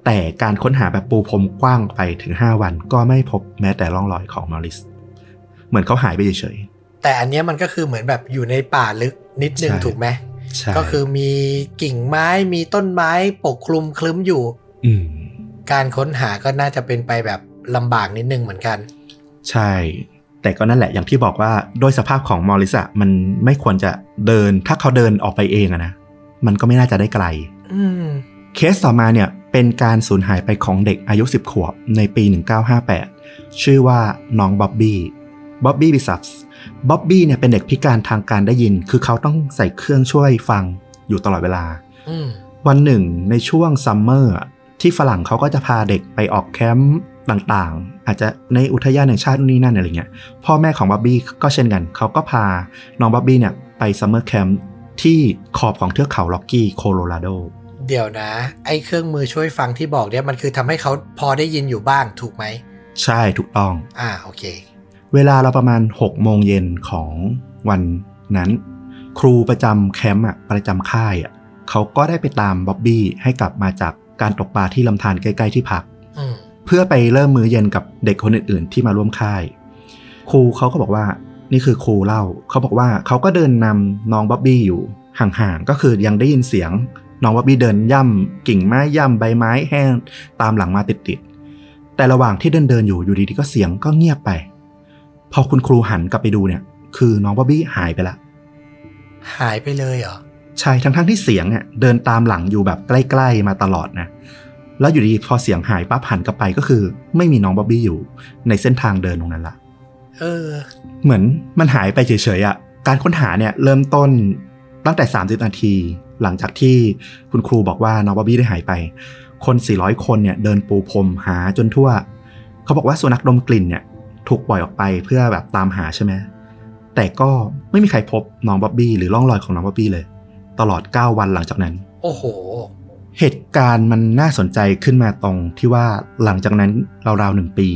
[SPEAKER 2] แต่การค้นหาแบบปูพรมกว้างไปถึง5วัน ก็ไม่พบแม้แต่ร่องรอยของมอริส เหมือนเขาหายไปเฉย
[SPEAKER 1] แต่อันเนี้ยมันก็คือเหมือนแบบอยู่ในป่าลึกนิดนึง
[SPEAKER 2] ใช่
[SPEAKER 1] ถูกไหม
[SPEAKER 2] ๆใช่
[SPEAKER 1] ก็คือมีกิ่งไม้มีต้นไม้ปกคลุมคลึ้มอยู่
[SPEAKER 2] อืม
[SPEAKER 1] การค้นหาก็น่าจะเป็นไปแบบลำบากนิดนึงเหมือนกัน
[SPEAKER 2] ใช่ แต่ก็นั่นแหละอย่างที่บอกว่าโดยสภาพของมอริสอะมันไม่ควรจะเดินถ้าเขาเดินออกไปเองอะนะมันก็ไม่น่าจะได้ไกล
[SPEAKER 1] อืม
[SPEAKER 2] เคสต่อมาเนี่ยเป็นการสูญหายไปของเด็กอายุ 10 ขวบในปี 1958 ชื่อว่าน้องบ๊อบบี้บ๊อบบี้บิซัส บ๊อบบี้เนี่ยเป็นเด็กพิการทางการได้ยิน คือเขาต้องใส่เครื่องช่วยฟังอยู่ตลอดเวลา
[SPEAKER 1] อืม
[SPEAKER 2] วันหนึ่งในช่วง summer อะที่ฝรั่งเขาก็จะพาเด็กไปออกแคมป์ต่างๆ อาจจะในอุทยานแห่งชาตินู่นนี่นั่นอะไรเงี้ย พ่อแม่ของบ๊อบบี้ก็เช่นกัน เขาก็พาน้องบ๊อบบี้เนี่ยไป summer camp ที่ขอบของเทือกเขาล็อกกี้โคโลราโด
[SPEAKER 1] เดี๋ยวนะ ไอ้เครื่องมือช่วยฟังที่บอกเนี่ยมันคือทำให้เขาพอได้ยินอยู่บ้างถูกไหม
[SPEAKER 2] ใช่ถูกต้อง
[SPEAKER 1] อ่าโอเค
[SPEAKER 2] เวลาเราประมาณ6โมงเย็นของวันนั้น ครูประจำแคมป์อะประจำค่ายอะเขาก็ได้ไปตามบ๊อบบี้ให้กลับมาจากการตกปลาที่ลำธารใกล้ๆที่พัก
[SPEAKER 1] อืม
[SPEAKER 2] เพื่อไปเริ่มมื้อเย็นกับเด็กคนอื่นๆที่มาร่วมค่าย ครูเขาก็บอกว่านี่คือครูเล่าเขาบอกว่าเขาก็เดินนำน้องบ๊อบบี้อยู่ห่างๆก็คือยังได้ยินเสียงน้องบ๊อบบี้เดินย่ำกิ่งไม้ย่ำใบไม้แห้งตามหลังมาติดๆแต่ระหว่างที่เดินเดินๆอยู่อยู่ดีๆก็เสียงก็เงียบไป พอคุณครูหันกลับไปดูเนี่ย คือน้องบ๊อบบี้หายไปละ
[SPEAKER 1] หายไปเลยเหรอ
[SPEAKER 2] ใช่ทั้งๆที่เสียงเนี่ยเดินตามหลังอยู่แบบใกล้ ๆ มาตลอดนะ แล้วอยู่ดีพอเสียงหายปั๊บหันกลับไปก็คือ ไม่มีน้องบ๊อบบี้อยู่ในเส้นทางเดินตรงนั้นละ
[SPEAKER 1] เออ
[SPEAKER 2] เหมือนมันหายไปเฉยๆอะ่ะ การค้นหาเนี่ยเริ่มต้นตั้งแต่ 30 นาที หลังจากที่คุณครูบอกว่าน้องบ๊อบบี้ได้หายไป คน 400 คนเนี่ยเดินปูพรมหาจนทั่ว เขาบอกว่าสุนัขดมกลิ่นเนี่ย ถูกปล่อยออกไปเพื่อแบบตามหาใช่ไหมแต่ก็ไม่มีใครพบน้องบ๊อบบี้หรือร่องรอยของน้องบ๊อบบี้เลย ตลอด 9 วันหลังจากนั้น
[SPEAKER 1] โอ้โห
[SPEAKER 2] เหตุการณ์มันน่าสนใจขึ้นมาตรงที่ว่าหลังจากนั้นราวๆหนึ่งปี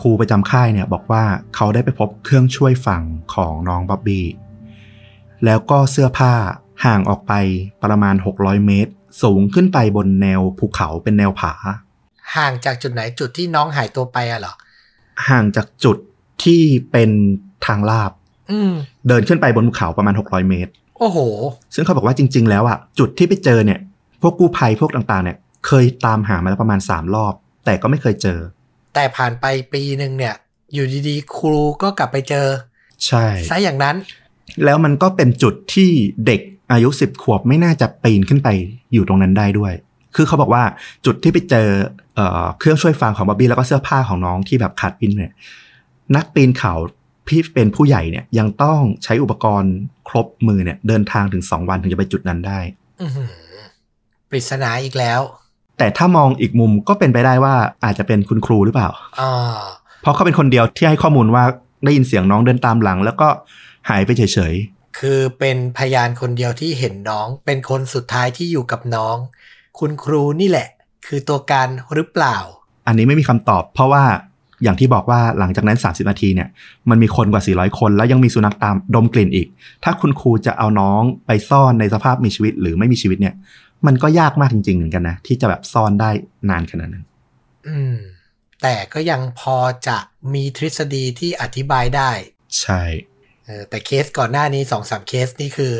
[SPEAKER 2] ครูประจำค่ายเนี่ยบอกว่าเขาได้ไปพบเครื่องช่วยฟังของน้องบ๊อบบี้แล้วก็เสื้อผ้าห่างออกไปประมาณ 600 เมตร สูงขึ้นไปบนแนวภูเขาเป็นแนวผา
[SPEAKER 1] ห่างจากจุดไหนจุดที่น้องหายตัวไปอะเหรอ
[SPEAKER 2] ห่างจากจุดที่เป็นทางลาบ
[SPEAKER 1] อืม
[SPEAKER 2] เดินขึ้นไปบนภูเขาประมาณ 600 เมตร
[SPEAKER 1] โอ้โห
[SPEAKER 2] ซึ่งเขาบอกว่าจริง ๆ แล้วอะจุดที่ไปเจอเนี่ย พวกกู้ภัยพวกต่าง ๆ เนี่ย เคยตามหามาแล้วประมาณ 3 รอบ แต่ก็ไม่เคยเจอ
[SPEAKER 1] แต่ผ่านไปปีหนึ่งเนี่ย อยู่ดีๆ ครูก็กลับไปเจอ
[SPEAKER 2] ใช่
[SPEAKER 1] ซะอย่างนั้น
[SPEAKER 2] แล้วมันก็เป็นจุดที่เด็กอายุ 10 ขวบไม่น่าจะปีนขึ้นไปอยู่ตรงนั้นได้ด้วย คือเขาบอกว่าจุดที่ไปเจอเอ่อเครื่องช่วยฟังของบ๊อบบี้แล้วก็เสื้อผ้าของน้องที่แบบขาดวินเนี่ยนักปีนเขาพี่เป็นผู้ใหญ่เนี่ยยังต้องใช้อุปกรณ์ครบมือเนี่ย เดินทางถึง2วันถึงจะไปจุดนั้นได้
[SPEAKER 1] อือหือปริศนาอีกแล้ว
[SPEAKER 2] แต่ถ้ามองอีกมุมก็เป็นไปได้ว่าอาจจะเป็นคุณครูหรือเปล่า
[SPEAKER 1] อ่า
[SPEAKER 2] เพราะเขาเป็นคนเดียวที่ให้ข้อมูลว่าได้ยินเสียงน้องเดินตามหลัง แล้วก็หายไปเฉย
[SPEAKER 1] คือเป็นพยานคนเดียวที่เห็นน้อง เป็นคนสุดท้ายที่อยู่กับน้อง คุณครูนี่แหละ คือตัวการหรือเปล่า
[SPEAKER 2] ๆอันนี้ไม่มีคำตอบ เพราะว่าอย่างที่บอกว่าหลังจากนั้น 30 นาทีเนี่ยมันมีคนกว่า 400 คน แล้วยังมีสุนัขตามดมกลิ่นอีก ถ้าคุณครูจะเอาน้องไปซ่อนในสภาพมีชีวิตหรือไม่มีชีวิตเนี่ย มันก็ยากมากจริงๆเหมือนกันนะ ที่จะแบบซ่อนได้นานขนาดนั้น
[SPEAKER 1] อืม แต่ก็ยังพอจะมีทฤษฎีที่อธิบายได้
[SPEAKER 2] ใช่
[SPEAKER 1] เออแต่เคสก่อนหน้านี้สองสามเคสนี่คือ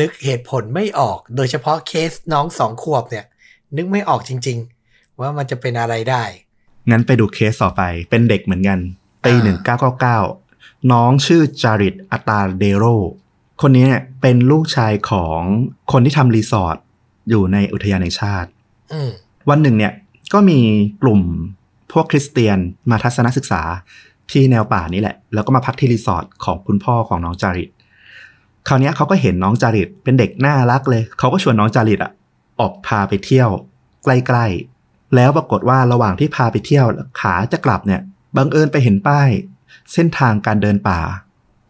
[SPEAKER 1] นึกเหตุผลไม่ออก โดยเฉพาะเคสน้องสองขวบเนี่ย นึกไม่ออกจริง ๆ ว่ามันจะเป็นอะไรได้
[SPEAKER 2] งั้นไปดูเคสต่อไปเป็นเด็กเหมือนกันปี
[SPEAKER 1] อ่า
[SPEAKER 2] หนึ่งเก้าเก้าเก้าน้องชื่อจาริตอัตาเดโร คนนี้เนี่ยเป็นลูกชายของคนที่ทำรีสอร์ทอยู่ในอุทยานแห่งชาติ
[SPEAKER 1] อืม
[SPEAKER 2] วันหนึ่งเนี่ยก็มีกลุ่มพวกคริสเตียนมาทัศนศึกษาที่แนวป่านี่แหละ แล้วก็มาพักที่รีสอร์ทของคุณพ่อของน้องจาริต คราวเนี้ยเขาก็เห็นน้องจาริตเป็นเด็กน่ารักเลย เขาก็ชวนน้องจาริตอะออกพาไปเที่ยวใกล้ๆ แล้วปรากฏว่าระหว่างที่พาไปเที่ยวขาจะกลับเนี่ย บังเอิญไปเห็นป้าย เส้นทางการเดินป่า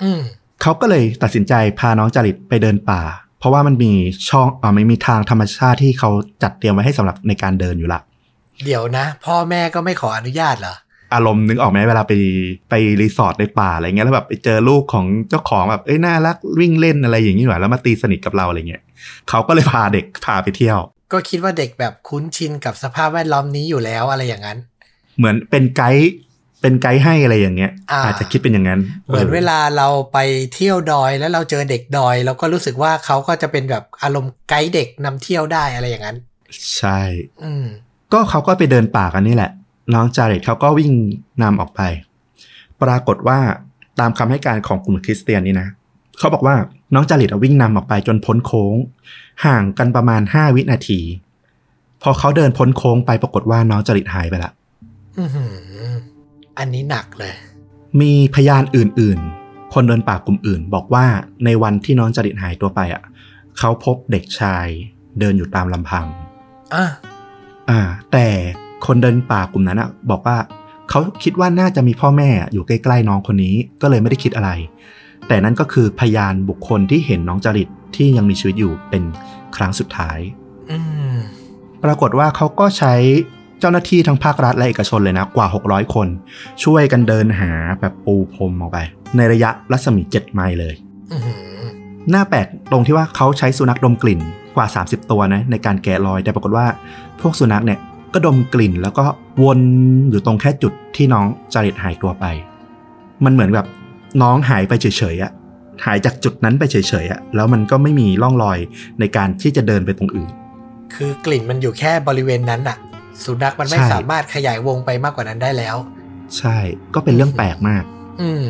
[SPEAKER 1] อืม
[SPEAKER 2] เขาก็เลยตัดสินใจพาน้องจาริตไปเดินป่า เพราะว่ามันมีช่องอ่ามันมีทางธรรมชาติที่เขาจัดเตรียมไว้ให้สำหรับในการเดินอยู่ละ
[SPEAKER 1] เดี๋ยวนะ พ่อแม่ก็ไม่ขออนุญาตเหรอ
[SPEAKER 2] อารมณ์นึกออกไหมเวลาไปไปรีสอร์ทในป่าอะไรเงี้ยแล้วแบบไปเจอลูกของเจ้าของแบบเอ้ยน่ารักวิ่งเล่นอะไรอย่างนี้หน่อยแล้วมาตีสนิทกับเราอะไรเงี้ยเขาก็เลยพาเด็กพาไปเที่ยว
[SPEAKER 1] ก็คิดว่าเด็กแบบคุ้นชินกับสภาพแวดล้อมนี้อยู่แล้วอะไรอย่างนั้น
[SPEAKER 2] เหมือนเป็นไกด์เป็นไกด์ให้อะไรอย่างเงี้ย
[SPEAKER 1] อ่า
[SPEAKER 2] อาจจะคิดเป็นอย่างนั้น
[SPEAKER 1] เหมือนเวลาเราไปเที่ยวดอยแล้วเราเจอเด็กดอยเราก็รู้สึกว่าเขาก็จะเป็นแบบอารมณ์ไกด์เด็กนำเที่ยวได้อะไรอย่างนั้น
[SPEAKER 2] ใช่
[SPEAKER 1] อืม
[SPEAKER 2] ก็เขาก็ไปเดินป่ากันนี่แหละ น้องจาเรตเขาก็วิ่งนำออกไป ปรากฏว่าตามคำให้การของกลุ่มคริสเตียนนี่นะเขาบอกว่าน้องจาริตอะวิ่งนำออกไปจนพ้นโค้ง ห่างกันประมาณ5วินาที พอเขาเดินพ้นโค้งไปปรากฏว่าน้องจาริตหายไปละ
[SPEAKER 1] อือหืออันนี้หนักเลย
[SPEAKER 2] มีพยานอื่นๆ คนเดินป่ากลุ่มอื่น บอกว่าในวันที่น้องจาริตหายตัวไปอะเขาพบเด็กชาย เดินอยู่ตามลำพัง
[SPEAKER 1] อะ
[SPEAKER 2] อ่า แต่ คนเดินป่ากลุ่มนั้นอะบอกว่าเขาคิดว่าน่าจะมีพ่อแม่อยู่ใกล้ๆน้องคนนี้ก็เลยไม่ได้คิดอะไร แต่นั่นก็คือพยานบุคคลที่เห็นน้องจริตที่ยังมีชีวิตอยู่เป็นครั้งสุดท้าย
[SPEAKER 1] อืม
[SPEAKER 2] ปรากฏว่าเขาก็ใช้เจ้าหน้าที่ทั้งภาครัฐและเอกชนเลยนะ กว่า 600 คน ช่วยกันเดินหาแบบปูพรมออกไป ในระยะรัศมี 7 ไมล์เลย
[SPEAKER 1] อือหือ
[SPEAKER 2] หน้าแปลกตรงที่ว่าเขาใช้สุนัขดมกลิ่นกว่า 30 ตัวนะในการแกะรอย แต่ปรากฏว่าพวกสุนัขเนี่ย ก็ดมกลิ่นแล้วก็วนอยู่ตรงแค่จุดที่น้องจาริตหายตัวไป มันเหมือนแบบน้องหายไปเฉยๆอะหายจากจุดนั้นไปเฉยๆอะแล้วมันก็ไม่มีร่องรอยในการที่จะเดินไปตรงอื่น
[SPEAKER 1] คือกลิ่นมันอยู่แค่บริเวณนั้นน่ะสุนัขมันไม่
[SPEAKER 2] ใช่
[SPEAKER 1] สามารถขยายวงไปมากกว่านั้นได้แล้ว
[SPEAKER 2] ใช่ ก็เป็นเรื่องแปลกมาก
[SPEAKER 1] อืม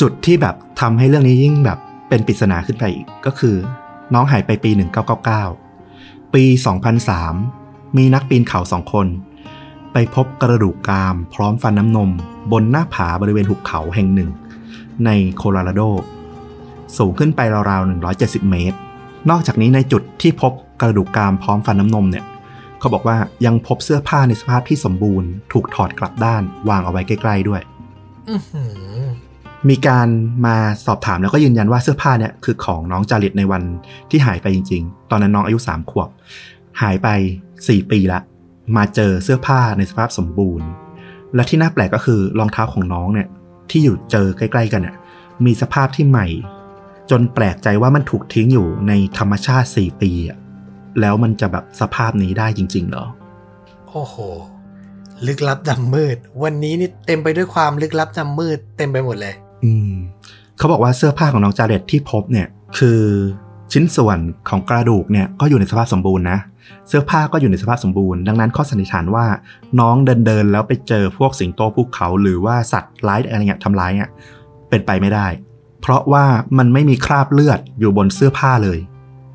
[SPEAKER 2] จุดที่แบบทำให้เรื่องนี้ยิ่งแบบเป็นปริศนาขึ้นไปอีกก็คือ น้องหายไปปี 1999 ปี 2003 มีนักปีนเขาสองคน ไปพบกระดูกกรามพร้อมฟันน้ำนม บนหน้าผาบริเวณหุบเขาแห่งหนึ่ง ในโคโลราโด สูงขึ้นไปราวๆ 170 เมตร นอกจากนี้ในจุดที่พบกระดูกกรามพร้อมฟันน้ำนมเนี่ยเขาบอกว่ายังพบเสื้อผ้าในสภาพที่สมบูรณ์ ถูกถอดกลับด้านวางเอาไว้ใกล้ๆด้วย
[SPEAKER 1] อือหือ
[SPEAKER 2] มีการมาสอบถามแล้วก็ยืนยันว่าเสื้อผ้าเนี่ยคือของน้องจาริตในวันที่หายไปจริง ๆ ตอนนั้นน้องอายุ3ขวบ หายไป 4 ปีละมาเจอเสื้อผ้าในสภาพสมบูรณ์ และที่น่าแปลกก็คือรองเท้าของน้องเนี่ยที่อยู่เจอใกล้ ๆ กันเนี่ยมีสภาพที่ใหม่ จนแปลกใจว่ามันถูกทิ้งอยู่ในธรรมชาติ 4 ปีอะแล้วมันจะแบบสภาพนี้ได้จริง ๆ เหรอ
[SPEAKER 1] โอ้โห ลึกลับดำมืด วันนี้นี่เต็มไปด้วยความลึกลับดำมืด เต็มไปหมดเลย
[SPEAKER 2] อืม เขาบอกว่าเสื้อผ้าของน้องจาเรตที่พบเนี่ย คือ ชิ้นส่วนของกระดูกเนี่ยก็อยู่ในสภาพสมบูรณ์นะเสื้อผ้าก็อยู่ในสภาพสมบูรณ์ดังนั้นข้อสันนิษฐานว่าน้องเดินเดินๆแล้วไปเจอพวกสิงโตภูเขา หรือว่าสัตว์ร้ายอะไรเงี้ยทำร้ายเนี่ยเป็นไปไม่ได้ เพราะว่ามันไม่มีคราบเลือดอยู่บนเสื้อผ้าเลย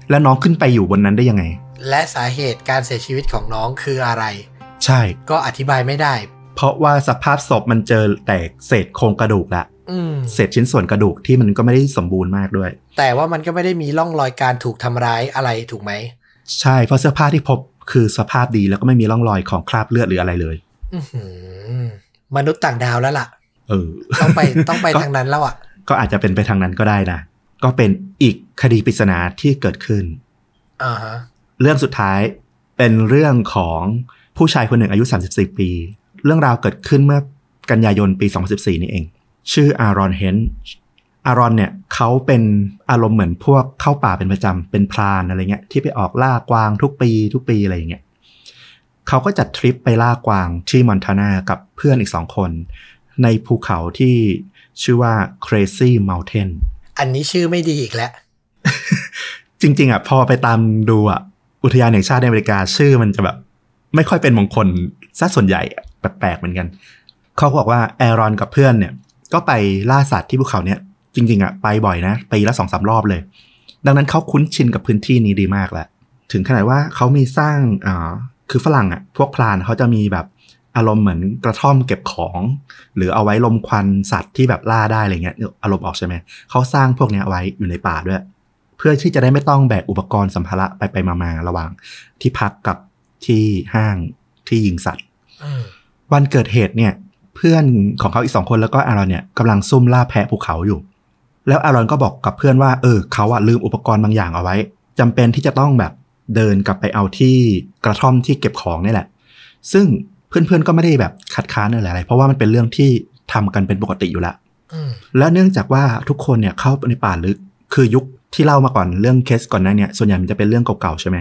[SPEAKER 2] และน้องขึ้นไปอยู่บนนั้นได้ยังไง
[SPEAKER 1] และสาเหตุการเสียชีวิตของน้องคืออะไร
[SPEAKER 2] ใช่
[SPEAKER 1] ก็อธิบายไม่ได้
[SPEAKER 2] เพราะว่าสภาพศพมันเจอแต่เศษโครงกระดูกละ
[SPEAKER 1] อืม
[SPEAKER 2] เศษชิ้นส่วนกระดูกที่มันก็ไม่ได้สมบูรณ์มากด้วย
[SPEAKER 1] แต่ว่ามันก็ไม่ได้มีร่องรอยการถูกทำร้ายอะไรถูกไหม
[SPEAKER 2] ใช่เพราะเสื้อผ้าที่พบคือสภาพดีแล้วก็ไม่มีร่องรอยของคราบเลือดหรืออะไรเลย
[SPEAKER 1] อือหือมนุษย์ต่างดาวแล้วล่ะ
[SPEAKER 2] เออ
[SPEAKER 1] ต้องไปต้องไป
[SPEAKER 2] ก็
[SPEAKER 1] ทางนั้นแล้วอะ
[SPEAKER 2] ก็อาจจะเป็นไปทางนั้นก็ได้นะ ก็เป็นอีกคดีปริศนาที่เกิดขึ้น
[SPEAKER 1] อ่าฮะ
[SPEAKER 2] เรื่องสุดท้ายเป็นเรื่องของผู้ชายคนหนึ่งอายุ 34 ปี เรื่องราวเกิดขึ้นเมื่อกันยายนปี 2014 นี่เอง ชื่ออารอนเฮนอารอนเนี่ยเขาเป็นอารมณ์เหมือนพวกเข้าป่าเป็นประจำเป็นพรานอะไรเงี้ยที่ไปออกล่ากวางทุกปีทุกปีอะไรอย่างเงี้ยเขาก็จัดทริปไปล่ากวางที่มอนทานากับเพื่อนอีกสองคน ในภูเขาที่ชื่อว่า Crazy Mountain
[SPEAKER 1] อันนี้ชื่อไม่ดีอีกแล้ว
[SPEAKER 2] จริง ๆอะพอไปตามดูอะอุทยานแห่งชาติในอเมริกาชื่อมันจะแบบ ไม่ค่อยเป็นมงคลซะส่วนใหญ่อะแปลกๆเหมือนกัน เขาบอกว่าแอรอนกับเพื่อนเนี่ย ก็ไปล่าสัตว์ที่ภูเขาเนี่ยจริงๆอะไปบ่อยนะปีละสองสามรอบเลย ดังนั้นเขาคุ้นชินกับพื้นที่นี้ดีมากแล้วถึงขนาดว่าเขามีสร้างอ่าคือฝรั่งอะพวกพลานเขาจะมีแบบอารมณ์เหมือนกระท่อมเก็บของ หรือเอาไว้ลมควันสัตว์ที่แบบล่าได้อะไรเงี้ยอารมณ์ออกใช่ไหมเขาสร้างพวกเนี้ยไว้อยู่ในป่าด้วยพื่อที่จะได้ไม่ต้องแบกอุปกรณ์สัมภาระไปไปมามาระหว่าง ที่พักกับที่ห้างที่ยิงสัตว์
[SPEAKER 1] อืม
[SPEAKER 2] วันเกิดเหตุเนี่ยเพื่อนของเขาอีกสองคนแล้วก็อารอนเนี่ยกำลังซุ่มล่าแพะภูเขาอยู่ แล้วอารอนก็บอกกับเพื่อนว่าเออเขาอะลืมอุปกรณ์บางอย่างเอาไว้จำเป็นที่จะต้องแบบเดินกลับไปเอาที่กระท่อมที่เก็บของนี่แหละ ซึ่งเพื่อนๆก็ไม่ได้แบบคัดค้านอะไรเพราะว่ามันเป็นเรื่องที่ทำกันเป็นปกติอยู่แล้ว
[SPEAKER 1] อืม
[SPEAKER 2] และเนื่องจากว่าทุกคนเนี่ยเข้าไปในป่าลึกคือยุคที่เล่ามาก่อนเรื่องเคสก่อนหน้าเนี่ยส่วนใหญ่มันจะเป็นเรื่องเก่าๆใช่ไหม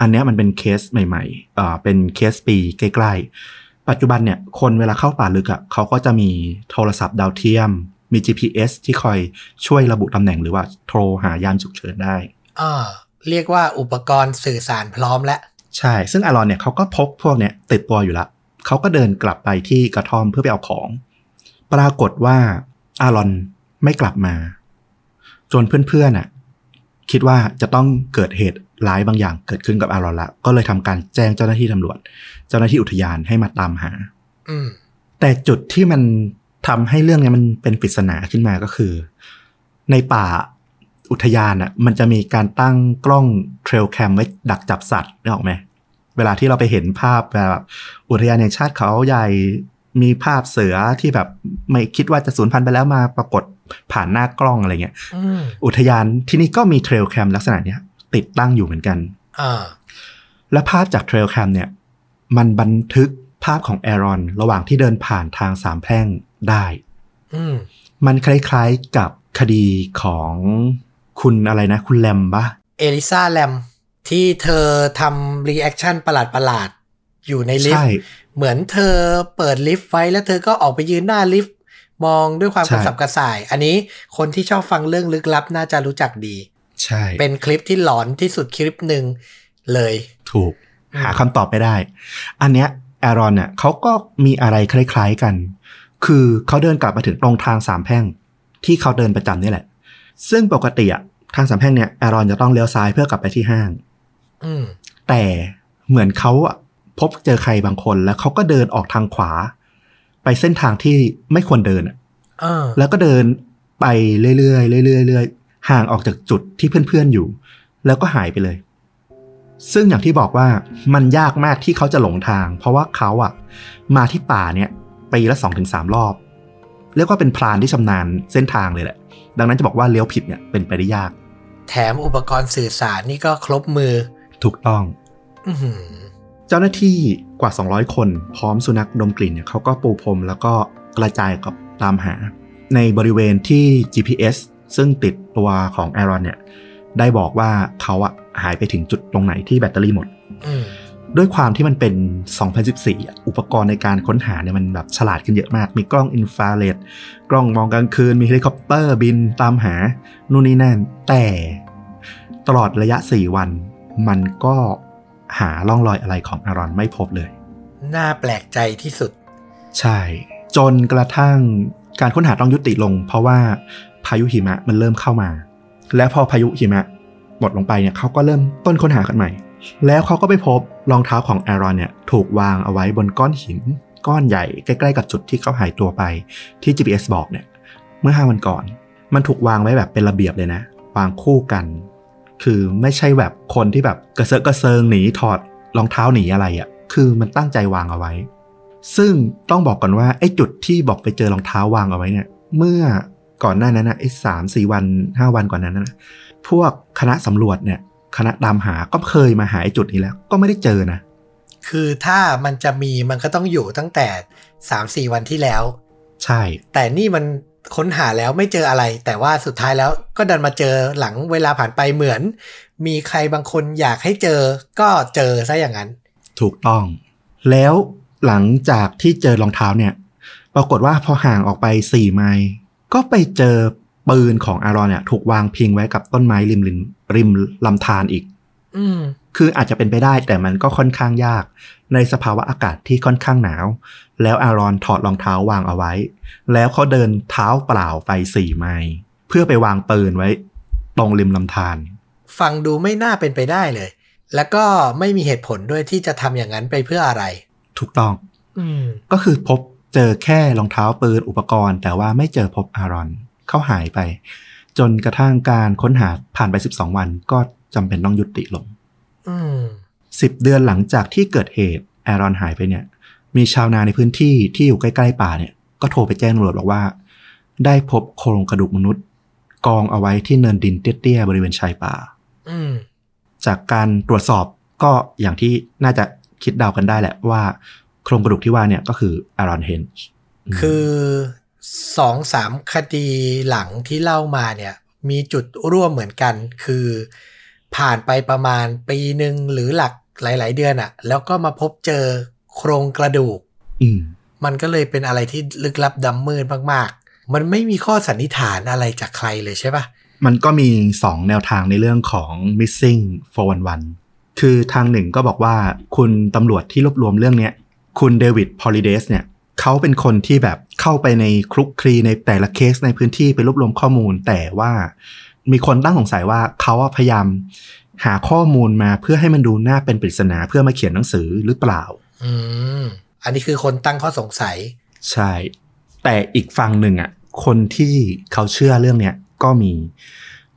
[SPEAKER 2] อันเนี้ยมันเป็นเคสใหม่ๆอ่าเป็นเคสปีใกล้ๆ ปัจจุบันเนี่ยคนเวลาเข้าป่าลึกอะ่ะเขาก็จะมีโทรศัพท์ดาวเทียม มี GPS ที่คอยช่วยระบุตำแหน่งหรือว่าโทรหายามฉุกเฉินได้
[SPEAKER 1] อ่าเรียกว่าอุปกรณ์สื่อสารพร้อมแล้ว
[SPEAKER 2] ใช่ ซึ่งอารอนเนี่ยเขาก็พกพวกเนี่ยติดตัวอยู่ละเขาก็เดินกลับไปที่กระท่อมเพื่อไปเอาของ ปรากฏว่าอารอนไม่กลับมา จนเพื่อนๆน่ะคิดว่าจะต้องเกิดเหตุร้ายบางอย่างเกิดขึ้นกับอารอนละ ก็เลยทำการแจ้งเจ้าหน้าที่ตำรวจ เจ้าหน้าที่อุทยานให้มาตามหา
[SPEAKER 1] อืม
[SPEAKER 2] แต่จุดที่มันทำให้เรื่องเนี้ยมันเป็นปริศนาขึ้นมาก็คือ ในป่าอุทยานอะ มันจะมีการตั้งกล้องเทรลแคมไว้ดักจับสัตว์นึกออกไหมเวลาที่เราไปเห็นภาพแบบอุทยานแห่งชาติเขาใหญ่มีภาพเสือที่แบบไม่คิดว่าจะสูญพันธุ์ไปแล้วมาปรากฏผ่านหน้ากล้องอะไรเงี้ย
[SPEAKER 1] อืม
[SPEAKER 2] อุทยานที่นี่ก็มีเทรลแคมลักษณะเนี้ยติดตั้งอยู่เหมือนกัน
[SPEAKER 1] อ่า
[SPEAKER 2] และภาพจากเทรลแคมเนี่ย มันบันทึกภาพของแอรอน ระหว่างที่เดินผ่านทางสามแพร่งได้
[SPEAKER 1] อืม
[SPEAKER 2] มันคล้ายๆกับคดีของคุณอะไรนะ คุณแลมปะ
[SPEAKER 1] เอลิซาแลม ที่เธอทำ reaction ประหลาดประหลาดๆอยู่ในลิฟต์
[SPEAKER 2] ใช่
[SPEAKER 1] เหมือนเธอเปิดลิฟต์ไว้แล้วเธอก็ออกไปยืนหน้าลิฟต์มองด้วยความ
[SPEAKER 2] ใช่
[SPEAKER 1] กระสับกระส่าย อันนี้คนที่ชอบฟังเรื่องลึกลับน่าจะรู้จักดี
[SPEAKER 2] ใช่
[SPEAKER 1] เป็นคลิปที่หลอนที่สุดคลิปหนึ่งเลย
[SPEAKER 2] ถูก
[SPEAKER 1] อืม
[SPEAKER 2] หาคำตอบไม่ได้ อันเนี้ยแอรอนเนี่ยเขาก็มีอะไรคล้ายๆกัน คือเขาเดินกลับมาถึงตรงทางสามแพร่ง ที่เขาเดินประจำนี่แหละ ซึ่งปกติอะทางสามแพร่งเนี่ยแอรอนจะต้องเลี้ยวซ้ายเพื่อกลับไปที่ห้าง
[SPEAKER 1] อืม
[SPEAKER 2] แต่เหมือนเขาอะพบเจอใครบางคนแล้วเขาก็เดินออกทางขวา ไปเส้นทางที่ไม่ควรเดินอะ
[SPEAKER 1] เออ
[SPEAKER 2] แล้วก็เดินไปเรื่อยๆเรื่อยๆเรื่อยๆห่างออกจากจุดที่เพื่อนๆอยู่ แล้วก็หายไปเลย ซึ่งอย่างที่บอกว่ามันยากมากที่เขาจะหลงทาง เพราะว่าเขาอะมาที่ป่าเนี่ยปีละสองถึงสามรอบ เรียกว่าเป็นพรานที่ชำนาญเส้นทางเลยแหละ ดังนั้นจะบอกว่าเลี้ยวผิดเนี่ยเป็นไปได้ยาก
[SPEAKER 1] แถมอุปกรณ์สื่อสารนี่ก็ครบมือ
[SPEAKER 2] ถูกต้อง
[SPEAKER 1] อือหือ
[SPEAKER 2] เจ้าหน้าที่กว่า 200 คนพร้อมสุนัขดมกลิ่นเนี่ยเขาก็ปูพรมแล้วก็กระจายกับตามหา ในบริเวณที่ GPS ซึ่งติดตัวของ Aaron เนี่ย ได้บอกว่าเขาอะหายไปถึงจุดตรงไหนที่แบตเตอรี่หมด
[SPEAKER 1] อืม
[SPEAKER 2] ด้วยความที่มันเป็น 2014อะอุปกรณ์ในการค้นหาเนี่ยมันแบบฉลาดขึ้นเยอะมาก มีกล้องอินฟราเรดกล้องมองกลางคืน มีเฮลิคอปเตอร์บินตามหา นู่นนี่นั่น แต่ตลอดระยะ 4 วัน มันก็หาร่องรอยอะไรของอารอนไม่พบเลย
[SPEAKER 1] น่าแปลกใจที่สุด
[SPEAKER 2] ใช่ จนกระทั่งการค้นหาต้องยุติลง เพราะว่าพายุหิมะมันเริ่มเข้ามา และพอพายุหิมะหมดลงไปเนี่ยเขาก็เริ่มต้นค้นหากันใหม่ แล้วเขาก็ไปพบรองเท้าของแอรอนเนี่ยถูกวางเอาไว้บนก้อนหิน ก้อนใหญ่ใกล้ๆกับจุดที่เขาหายตัวไปที่ GPS บอกเนี่ย เมื่อห้าวันก่อน มันถูกวางไว้แบบเป็นระเบียบเลยนะ วางคู่กัน คือไม่ใช่แบบคนที่แบบกระเซาะกระเซิงหนีถอดรองเท้าหนีอะไรอะ่ะ คือมันตั้งใจวางเอาไว้ ซึ่งต้องบอกก่อนว่าไอ้จุดที่บอกไปเจอรองเท้าวางเอาไว้เนี่ย เมื่อ ก่อนหน้านั้นนะไอ้สามสี่วันห้าวันก่อนนั้นนะพวกคณะสำรวจเนี่ย คณะตามหาก็เคยมาหาไอ้จุดนี้แล้ว ก็ไม่ได้เจอนะ
[SPEAKER 1] คือถ้ามันจะมีมันก็ต้องอยู่ตั้งแต่สามสี่วันที่แล้ว
[SPEAKER 2] ใช่
[SPEAKER 1] แต่นี่มันค้นหาแล้วไม่เจออะไร แต่ว่าสุดท้ายแล้วก็ดันมาเจอหลังเวลาผ่านไปเหมือน มีใครบางคนอยากให้เจอก็เจอซะอย่างนั้น
[SPEAKER 2] ถูกต้อง แล้วหลังจากที่เจอรองเท้าเนี่ย ปรากฏว่าพอห่างออกไปสี่ไมล์ ก็ไปเจอปืนของอารอนเนี่ยถูกวางพิงไว้กับต้นไม้ริมริมริมลำธารอีก
[SPEAKER 1] อืม
[SPEAKER 2] คืออาจจะเป็นไปได้แต่มันก็ค่อนข้างยาก ในสภาวะอากาศที่ค่อนข้างหนาว แล้วอารอนถอดรองเท้าวางเอาไว้ แล้วเขาเดินเท้าเปล่าไปสี่ไมล์เพื่อไปวางปืนไว้ ตรงริมลำธาร
[SPEAKER 1] ฟังดูไม่น่าเป็นไปได้เลย แล้วก็ไม่มีเหตุผลด้วยที่จะทำอย่างนั้นไปเพื่ออะไร
[SPEAKER 2] ถูกต้อง
[SPEAKER 1] อืม
[SPEAKER 2] ก็คือพบ เจอแค่รองเท้าปืนอุปกรณ์ แต่ว่าไม่เจอพบอารอนเขาหายไป จนกระทั่งการค้นหาผ่านไป 12 วันก็จำเป็นต้องยุติลง
[SPEAKER 1] อืม
[SPEAKER 2] 10เดือนหลังจากที่เกิดเหตุแอรอนหายไปเนี่ย มีชาวนาในพื้นที่ที่อยู่ใกล้ๆป่าเนี่ย ก็โทรไปแจ้งตำรวจบอกว่า ได้พบโครงกระดูกมนุษย์ กองเอาไว้ที่เนินดินเตี้ยๆบริเวณชายป่า
[SPEAKER 1] อืม
[SPEAKER 2] จากการตรวจสอบก็อย่างที่น่าจะคิดเดากันได้แหละว่าโค รงกระดูกที่ว่าเนี่ยก็คืออารอนเฮนจ์
[SPEAKER 1] คือสองสามคดีหลังที่เล่ามาเนี่ยมีจุดร่วมเหมือนกัน คือผ่านไปประมาณปีหนึ่งหรือหลักหลาย ๆ เดือนอะแล้วก็มาพบเจอโครงกระดูก
[SPEAKER 2] อืม
[SPEAKER 1] มันก็เลยเป็นอะไรที่ลึกลับดำมืดมาก ๆ มันไม่มีข้อสันนิษฐานอะไรจากใครเลยใช่ปะ
[SPEAKER 2] มันก็มีสองแนวทางในเรื่องของ missing 411 คือทางหนึ่งก็บอกว่าคุณตำรวจที่รวบรวมเรื่องเนี้ย คุณเดวิดพอลิเดสเนี่ยเขาเป็นคนที่แบบเข้าไปในคลุกคลีในแต่ละเคสในพื้นที่ไปรวบรวมข้อมูล แต่ว่ามีคนตั้งสงสัยว่าเขาพยายามหาข้อมูลมาเพื่อให้มันดูน่าเป็นปริศนาเพื่อมาเขียนหนังสือหรือเปล่า
[SPEAKER 1] อืม อันนี้คือคนตั้งข้อสงสัย
[SPEAKER 2] ใช่ แต่อีกฝั่งหนึ่งอะ คนที่เขาเชื่อเรื่องเนี้ยก็มี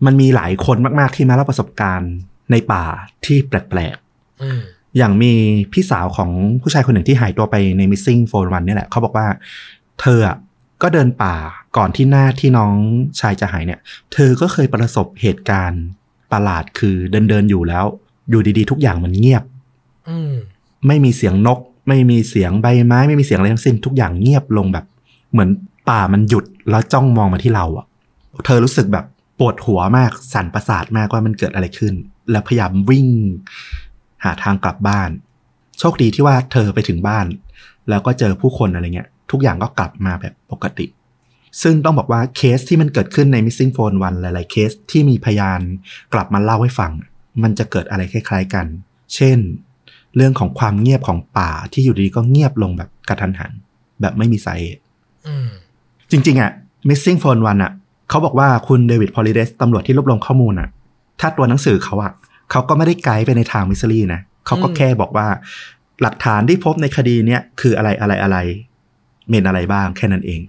[SPEAKER 2] มันมีหลายคนมาก ๆ ที่มาเล่าประสบการณ์ในป่าที่แปลก
[SPEAKER 1] อืม
[SPEAKER 2] ๆ อย่างมีพี่สาวของผู้ชายคนหนึ่งที่หายตัวไปใน missing 411เนี่ยแหละเขาบอกว่า เธออะก็เดินป่าก่อนที่หน้าที่น้องชายจะหายเนี่ย เธอก็เคยประสบเหตุการณ์ประหลาดคือเดินเดินๆอยู่แล้ว อยู่ดีๆ ทุกอย่างมันเงียบ
[SPEAKER 1] อืม
[SPEAKER 2] ไม่มีเสียงนก ไม่มีเสียงใบไม้ ไม่มีเสียงอะไรทั้งสิ้น ทุกอย่างเงียบลงแบบ เหมือนป่ามันหยุดแล้วจ้องมองมาที่เราอะเธอรู้สึกแบบปวดหัวมากสั่นประสาทมากว่ามันเกิดอะไรขึ้น แล้วพยายามวิ่ง หาทางกลับบ้าน โชคดีที่ว่าเธอไปถึงบ้าน แล้วก็เจอผู้คนอะไรเงี้ย ทุกอย่างก็กลับมาแบบปกติ ซึ่งต้องบอกว่าเคสที่มันเกิดขึ้นใน missing phone วันหลายๆเคสที่มีพยานกลับมาเล่าให้ฟัง มันจะเกิดอะไรคล้าย ๆกัน เช่น เรื่องของความเงียบของป่าที่อยู่ดีก็เงียบลงแบบกะทันหัน แบบไม่มีสาเหตุ
[SPEAKER 1] อืม
[SPEAKER 2] จริง ๆอะ missing phone วันอะเขาบอกว่าคุณเดวิดพอลิเดสตำรวจที่รวบรวมข้อมูลอะถ้าตัวหนังสือเขาอะ เขาก็ไม่ได้ไกด์ไปในทาง mystery นะเขาก็
[SPEAKER 1] อืม
[SPEAKER 2] แค่บอกว่า หลักฐานที่พบในคดีเนี้ยคืออะไรอะไรอะไรเมนอะไรบ้างแค่นั้นเอง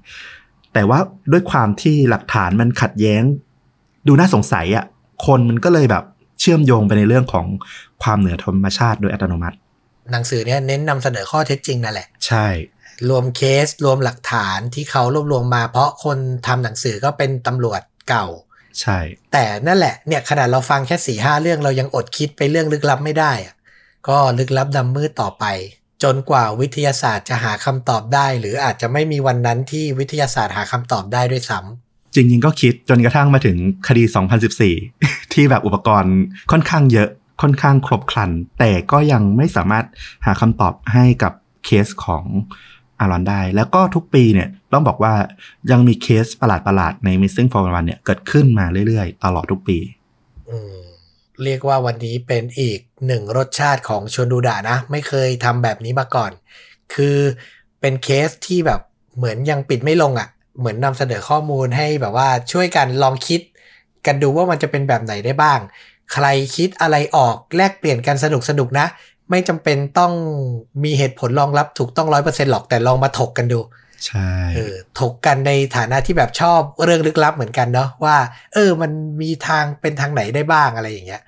[SPEAKER 2] แต่ว่าด้วยความที่หลักฐานมันขัดแย้ง ดูน่าสงสัยอะคนมันก็เลยแบบเชื่อมโยงไปในเรื่องของความเหนือธรรมชาติโดยอัตโนมัติ
[SPEAKER 1] หนังสือเนี่ยเน้นนำเสนอข้อเท็จจริงนั่นแหละ
[SPEAKER 2] ใช่
[SPEAKER 1] รวมเคสรวมหลักฐานที่เขารวบรวมมา เพราะคนทำหนังสือก็เป็นตำรวจเก่า
[SPEAKER 2] ใช่
[SPEAKER 1] แต่นั่นแหละเนี่ยขนาดเราฟังแค่สี่ห้าเรื่องเรายังอดคิดไปเรื่องลึกลับไม่ได้อะก็ลึกลับดำมืดต่อไป จนกว่าวิทยาศาสตร์จะหาคำตอบได้ หรืออาจจะไม่มีวันนั้นที่วิทยาศาสตร์หาคำตอบได้ด้วยซ้ำ
[SPEAKER 2] จริงๆก็คิดจนกระทั่งมาถึงคดี 2014 ที่แบบอุปกรณ์ค่อนข้างเยอะค่อนข้างครบครัน แต่ก็ยังไม่สามารถหาคำตอบให้กับเคสของ อารอนได้ แล้วก็ทุกปีเนี่ยต้องบอกว่ายังมีเคสประหลาดๆ ใน Missing 411เนี่ยเกิดขึ้นมาเรื่อยๆ ตลอดทุกปี
[SPEAKER 1] อืเรียกว่าวันนี้เป็นอีกหนึ่งรสชาติของชวนดูดะนะ ไม่เคยทำแบบนี้มาก่อน คือเป็นเคสที่แบบเหมือนยังปิดไม่ลงอะ่ะ เหมือนนำเสนอข้อมูลให้แบบว่าช่วยกันลองคิด กันดูว่ามันจะเป็นแบบไหนได้บ้าง ใครคิดอะไรออกแลกเปลี่ยนกันสนุกสนุกๆนะ ไม่จำเป็นต้องมีเหตุผลรองรับถูกต้องร้อยเปอร์เซ็นหรอกแต่ลองมาถกกันดู
[SPEAKER 2] ใช่
[SPEAKER 1] เออถกกันในฐานะที่แบบชอบเรื่องลึกลับเหมือนกันเนาะว่า เออ มันมีทางเป็นทางไหนได้บ้างอะไรอย่างเงี้ย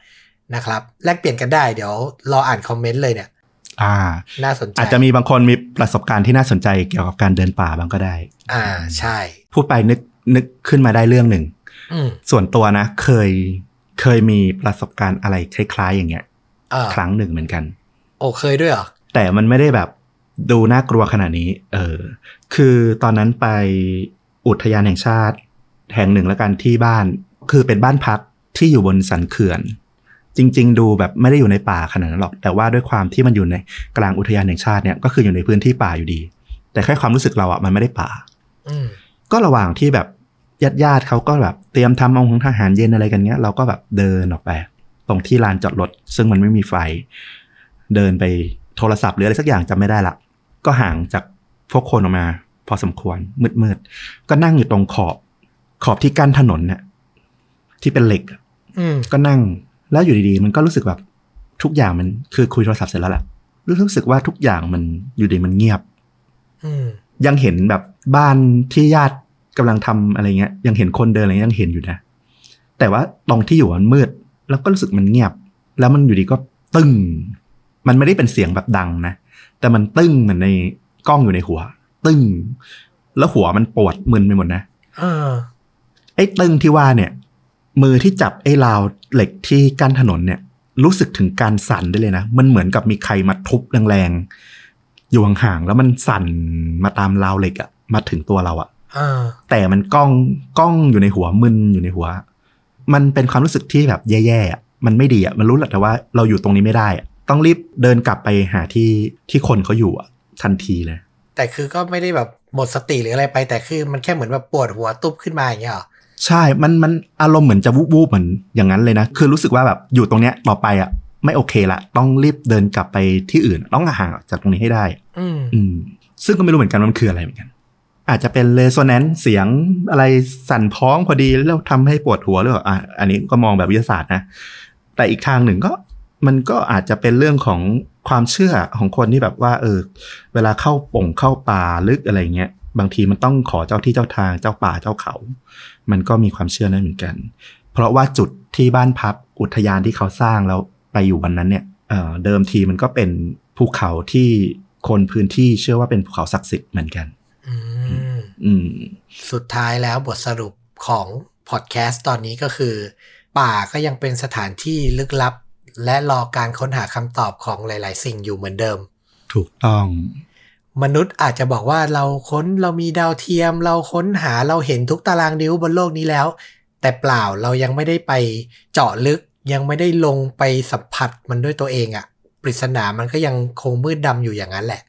[SPEAKER 1] นะครับ แลกเปลี่ยนกันได้เดี๋ยวรออ่านคอมเมนต์เลยเนี่ย
[SPEAKER 2] อ่า
[SPEAKER 1] น่าสนใจ
[SPEAKER 2] อาจจะมีบางคนมีประสบการณ์ที่น่าสนใจเกี่ยวกับการเดินป่าบ้างก็ได้
[SPEAKER 1] อ่าใช่
[SPEAKER 2] พูดไปนึกนึกขึ้นมาได้เรื่องหนึ่ง
[SPEAKER 1] อืม
[SPEAKER 2] ส่วนตัวนะ เคยเคยมีประสบการณ์อะไรคล้ายๆ อย่างเงี้ย
[SPEAKER 1] อ่า
[SPEAKER 2] ครั้งหนึ่งเหมือนกัน
[SPEAKER 1] โอ้เคยด้วยเหรอ
[SPEAKER 2] แต่มันไม่ได้แบบดูน่ากลัวขนาดนี้ เออ คือตอนนั้นไปอุทยานแห่งชาติ แห่งหนึ่งแล้วกันที่บ้าน คือเป็นบ้านพักที่อยู่บนสันเขื่อน จริง ๆ ดูแบบไม่ได้อยู่ในป่าขนาดนั้นหรอก แต่ว่าด้วยความที่มันอยู่ในกลางอุทยานแห่งชาติเนี่ยก็คืออยู่ในพื้นที่ป่าอยู่ดี แต่แค่ความรู้สึกเราอะมันไม่ได้ป่า
[SPEAKER 1] อืม
[SPEAKER 2] ก็ระหว่างที่แบบญาติญาติๆเขาก็แบบเตรียมทำเอาของทหารเย็นอะไรกันเงี้ย เราก็แบบเดินออกไป ตรงที่ลานจอดรถซึ่งมันไม่มีไฟ เดินไปโทรศัพท์หรืออะไรสักอย่างจำไม่ได้ละ ก็ห่างจากพวกคนออกมา พอสมควรมืดๆก็นั่งอยู่ตรงขอบ ขอบที่กั้นถนนเนี่ยที่เป็นเหล็กอะ
[SPEAKER 1] อืม
[SPEAKER 2] ก็นั่งแล้วอยู่ดีๆ มันก็รู้สึกแบบทุกอย่างมันคือคุยโทรศัพท์เสร็จแล้วแหละรู้สึกว่าทุกอย่างมันอยู่ดีมันเงียบ
[SPEAKER 1] อืม
[SPEAKER 2] ยังเห็นแบบบ้านที่ญาติกำลังทำอะไรเงี้ย ยังเห็นคนเดินอะไรเงี้ยยังเห็นอยู่นะ แต่ว่าตรงที่อยู่มันมืด แล้วก็รู้สึกมันเงียบ แล้วมันอยู่ดีก็ตึ้ง มันไม่ได้เป็นเสียงแบบดังนะ แต่มันตึ้งเหมือนในกล้องอยู่ในหัว ตึ้ง แล้วหัวมันปวดมึนไปหมดนะ
[SPEAKER 1] เออ
[SPEAKER 2] ไอ้ตึ้งที่ว่าเนี่ย มือที่จับไอ้ราวเหล็กที่กั้นถนนเนี่ย รู้สึกถึงการสั่นได้เลยนะ มันเหมือนกับมีใครมาทุบแรงๆอยู่ห่างๆแล้วมันสั่นมาตามราวเหล็กอะมาถึงตัวเราอะ
[SPEAKER 1] เออ
[SPEAKER 2] แต่มันก้องก้องอยู่ในหัวมึนอยู่ในหัว มันเป็นความรู้สึกที่แบบแย่ๆอะมันไม่ดีอะมันรู้แหละแต่ว่าเราอยู่ตรงนี้ไม่ได้อะ ต้องรีบเดินกลับไปหาที่ที่คนเขาอยู่อะทันทีเลย
[SPEAKER 1] แต่คือก็ไม่ได้แบบหมดสติหรืออะไรไป แต่คือมันแค่เหมือนแบบปวดหัวตุ๊บขึ้นมาอย่างเงี้ยเหรอ
[SPEAKER 2] ใช่ มันมันอารมณ์เหมือนจะวูบวูบๆเหมือนอย่างนั้นเลยนะ คือรู้สึกว่าแบบอยู่ตรงเนี้ยต่อไปอะไม่โอเคละต้องรีบเดินกลับไปที่อื่น ต้องห่างออกจากตรงนี้ให้ได้
[SPEAKER 1] อืม
[SPEAKER 2] อืมซึ่งก็ไม่รู้เหมือนกันว่ามันคืออะไรเหมือนกัน อาจจะเป็นเรโซแนนซ์เสียงอะไรสั่นพ้องพอดีแล้วทำให้ปวดหัวหรือเปล่าอะอันนี้ก็มองแบบวิทยาศาสตร์นะ แต่อีกทางหนึ่งก็ มันก็อาจจะเป็นเรื่องของความเชื่อของคนที่แบบว่า เออ เวลาเข้าป่งเข้าป่าลึกอะไรเงี้ยบางทีมันต้องขอเจ้าที่เจ้าทางเจ้าป่าเจ้าเขา มันก็มีความเชื่อนั้นเหมือนกัน เพราะว่าจุดที่บ้านพักอุทยานที่เขาสร้างแล้วไปอยู่วันนั้นเนี่ยเอ่อเดิมทีมันก็เป็นภูเขาที่คนพื้นที่เชื่อว่าเป็นภูเขาศักดิ์สิทธิ์เหมือนกัน
[SPEAKER 1] อืม
[SPEAKER 2] อืม
[SPEAKER 1] สุดท้ายแล้วบทสรุปของพอดแคสต์ตอนนี้ก็คือ ป่าก็ยังเป็นสถานที่ลึกลับ และรอการค้นหาคำตอบของหลาย ๆ สิ่งอยู่เหมือนเดิม
[SPEAKER 2] ถูกต้อง
[SPEAKER 1] มนุษย์อาจจะบอกว่าเราค้นเรามีดาวเทียม เราค้นหาเราเห็นทุกตารางนิ้วบนโลกนี้แล้ว แต่เปล่าเรายังไม่ได้ไปเจาะลึกยังไม่ได้ลงไปสัมผัสมันด้วยตัวเองอะปริศนามันก็ยังคงมืดดำอยู่อย่างนั้นแหละ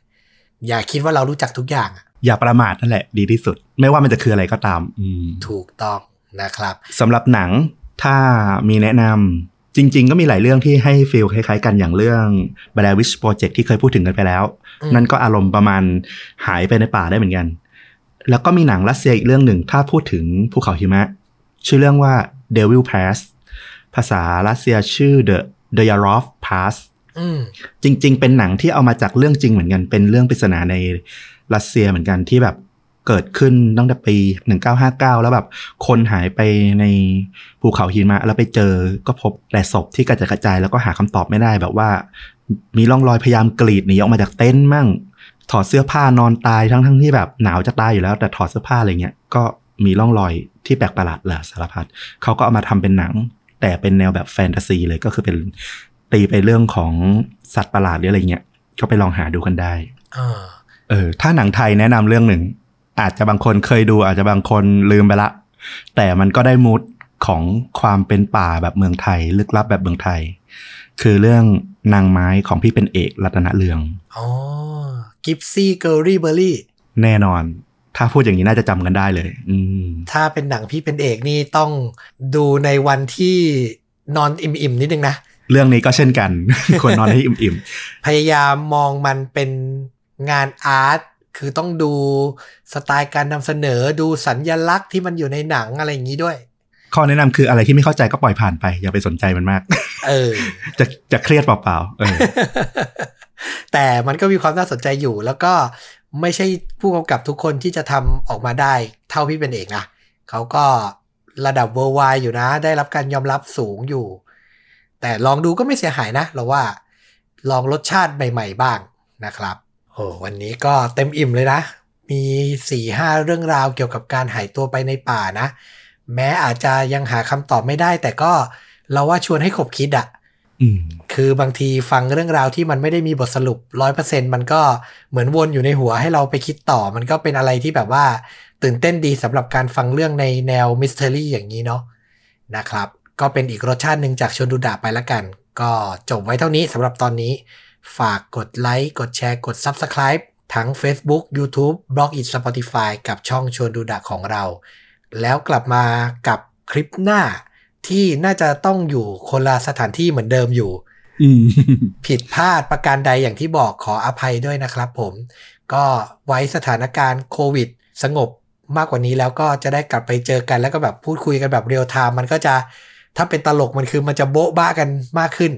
[SPEAKER 1] อย่าคิดว่าเรารู้จักทุกอย่างอะ
[SPEAKER 2] อย่าประมาทนั่นแหละดีที่สุด ไม่ว่ามันจะคืออะไรก็ตาม อืม
[SPEAKER 1] ถูกต้องนะครับ
[SPEAKER 2] สำหรับหนังถ้ามีแนะนำ จริง ๆ ก็มีหลายเรื่องที่ให้ฟีลคล้าย ๆ กันอย่างเรื่อง b l a i r Witch Project ที่เคยพูดถึงกันไปแล้ว
[SPEAKER 1] อืม
[SPEAKER 2] นั่นก็อารมณ์ประมาณหายไปในป่าได้เหมือนกัน แล้วก็มีหนังรัสเซียอีกเรื่องหนึ่ง ถ้าพูดถึงภูเขาหิมะ ชื่อเรื่องว่า Devil Pass ภาษารัสเซียชื่อ The The Yarov Pass
[SPEAKER 1] อืม
[SPEAKER 2] จริง ๆ เป็นหนังที่เอามาจากเรื่องจริงเหมือนกัน เป็นเรื่องปริศนาในรัสเซียเหมือนกันที่แบบ เกิดขึ้นตั้งแต่ปี 1959 แล้วแบบคนหายไปในภูเขาหิมะแล้วไปเจอก็พบแต่ศพที่กระจัดกระจายแล้วก็หาคำตอบไม่ได้แบบว่า มีร่องรอยพยายามกรีดหนีออกมาจากเต็นท์มั่ง ถอดเสื้อผ้านอนตายทั้งทั้งๆที่แบบหนาวจะตายอยู่แล้ว แต่ถอดเสื้อผ้าอะไรเงี้ยก็มีร่องรอยที่แปลกประหลาดแหละสารพัดเขาก็เอามาทำเป็นหนัง แต่เป็นแนวแบบแฟนตาซีเลยก็คือเป็นตีไปเรื่องของสัตว์ประหลาดหรืออะไรเงี้ยก็ไปลองหาดูกันได้
[SPEAKER 1] อ่า
[SPEAKER 2] เออ ถ้าหนังไทยแนะนำเรื่องหนึ่ง อาจจะบางคนเคยดู อาจจะบางคนลืมไปละ แต่มันก็ได้มูดของความเป็นป่าแบบเมืองไทย ลึกลับแบบเมืองไทย คือเรื่องนางไม้ของพี่เป็นเอกรัตนเรือง
[SPEAKER 1] อ๋อกิ๊ฟซี่ Girly Berry
[SPEAKER 2] แน่นอน ถ้าพูดอย่างนี้น่าจะจำกันได้เลย อืม
[SPEAKER 1] ถ้าเป็นหนังพี่เป็นเอกนี่ต้องดูในวันที่นอนอิ่มๆนิดนึงนะ
[SPEAKER 2] เรื่องนี้ก็เช่นกัน ควรนอนให้อิ่ม
[SPEAKER 1] พยายามมองมันเป็นงาน art คือต้องดูสไตล์การนำเสนอดูสัญญลักษณ์ที่มันอยู่ในหนังอะไรอย่างนี้ด้วย
[SPEAKER 2] ๆข้อแนะนำคืออะไรที่ไม่เข้าใจก็ปล่อยผ่านไป อย่าไปสนใจมันมาก
[SPEAKER 1] เออ
[SPEAKER 2] จะจะเครียดเปล่าๆเออ
[SPEAKER 1] แต่มันก็มีความน่าสนใจอยู่ แล้วก็ไม่ใช่ผู้กำกับทุกคนที่จะทำออกมาได้ เท่าพี่เป็นเอกนะเขาก็ระดับเวอร์ไวอยู่นะ ได้รับการยอมรับสูงอยู่ แต่ลองดูก็ไม่เสียหายนะ เราว่า ลองรสชาติใหม่ ๆ บ้างนะครับ โอ้วันนี้ก็เต็มอิ่มเลยนะ มีสี่ห้าเรื่องราวเกี่ยวกับการหายตัวไปในป่านะ แม้อาจจะยังหาคำตอบไม่ได้ แต่ก็เราว่าชวนให้ขบคิดอะ
[SPEAKER 2] อืม
[SPEAKER 1] คือบางทีฟังเรื่องราวที่มันไม่ได้มีบทสรุปร้อยเปอร์เซ็นมันก็เหมือนวนอยู่ในหัวให้เราไปคิดต่อ มันก็เป็นอะไรที่แบบว่า ตื่นเต้นดีสำหรับการฟังเรื่องในแนวมิสเ e อรี่อย่างนี้เนาะนะครับ ก็เป็นอีกรสชาติหนึ่งจากชวนดูดะไปละกัน ก็จบไว้เท่านี้สำหรับตอนนี้ ฝากกดไลค์กดแชร์กด Subscribe ทั้ง Facebook YouTube b l o g อิ Spotify กับช่องชวนดูดะของเรา แล้วกลับมากับคลิปหน้าที่น่าจะต้องอยู่คนละสถานที่เหมือนเดิมอยู่
[SPEAKER 2] อืม
[SPEAKER 1] ผิดพลาดประการใดอย่างที่บอกขออภัยด้วยนะครับผม ก็ไว้สถานการณ์โควิด สงบมากกว่านี้แล้วก็จะได้กลับไปเจอกันแล้วก็แบบพูดคุยกันแบบเรียลไทม์มันก็จะถ้าเป็นตลกมันคือมันจะโบ๊ะบ้ากันมากขึ้น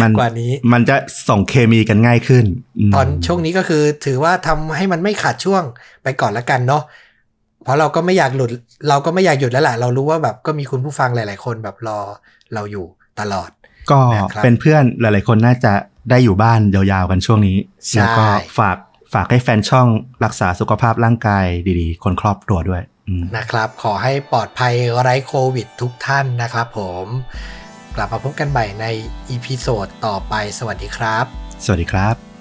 [SPEAKER 2] มัน
[SPEAKER 1] กว่านี้
[SPEAKER 2] มันจะส่งเคมีกันง่ายขึ้นม
[SPEAKER 1] ตอนช่วงนี้ก็คือถือว่าทำให้มันไม่ขาดช่วงไปก่อนละกันเนาะเพราะเราก็ไม่อยากหลุด เราก็ไม่อยากหยุดแล้วแหละเรารู้ว่าแบบก็มีคุณผู้ฟังหลาย ๆ คนแบบรอเราอยู่ตลอด
[SPEAKER 2] ก็
[SPEAKER 1] นะครับ
[SPEAKER 2] เป็นเพื่อนหลาย ๆ คนน่าจะได้อยู่บ้านยาวๆกันช่วงนี้
[SPEAKER 1] ใช่
[SPEAKER 2] แล้วก็ฝากฝากให้แฟนช่องรักษาสุขภาพร่างกายดีๆ คนครอบครัวด้วยอืม
[SPEAKER 1] นะครับ ขอให้ปลอดภัยไร้โควิดทุกท่านนะครับผม กลับมาพบกันใหม่ในอีพีโซดต่อไป สวัสดีครับ
[SPEAKER 2] สวัสดีครับ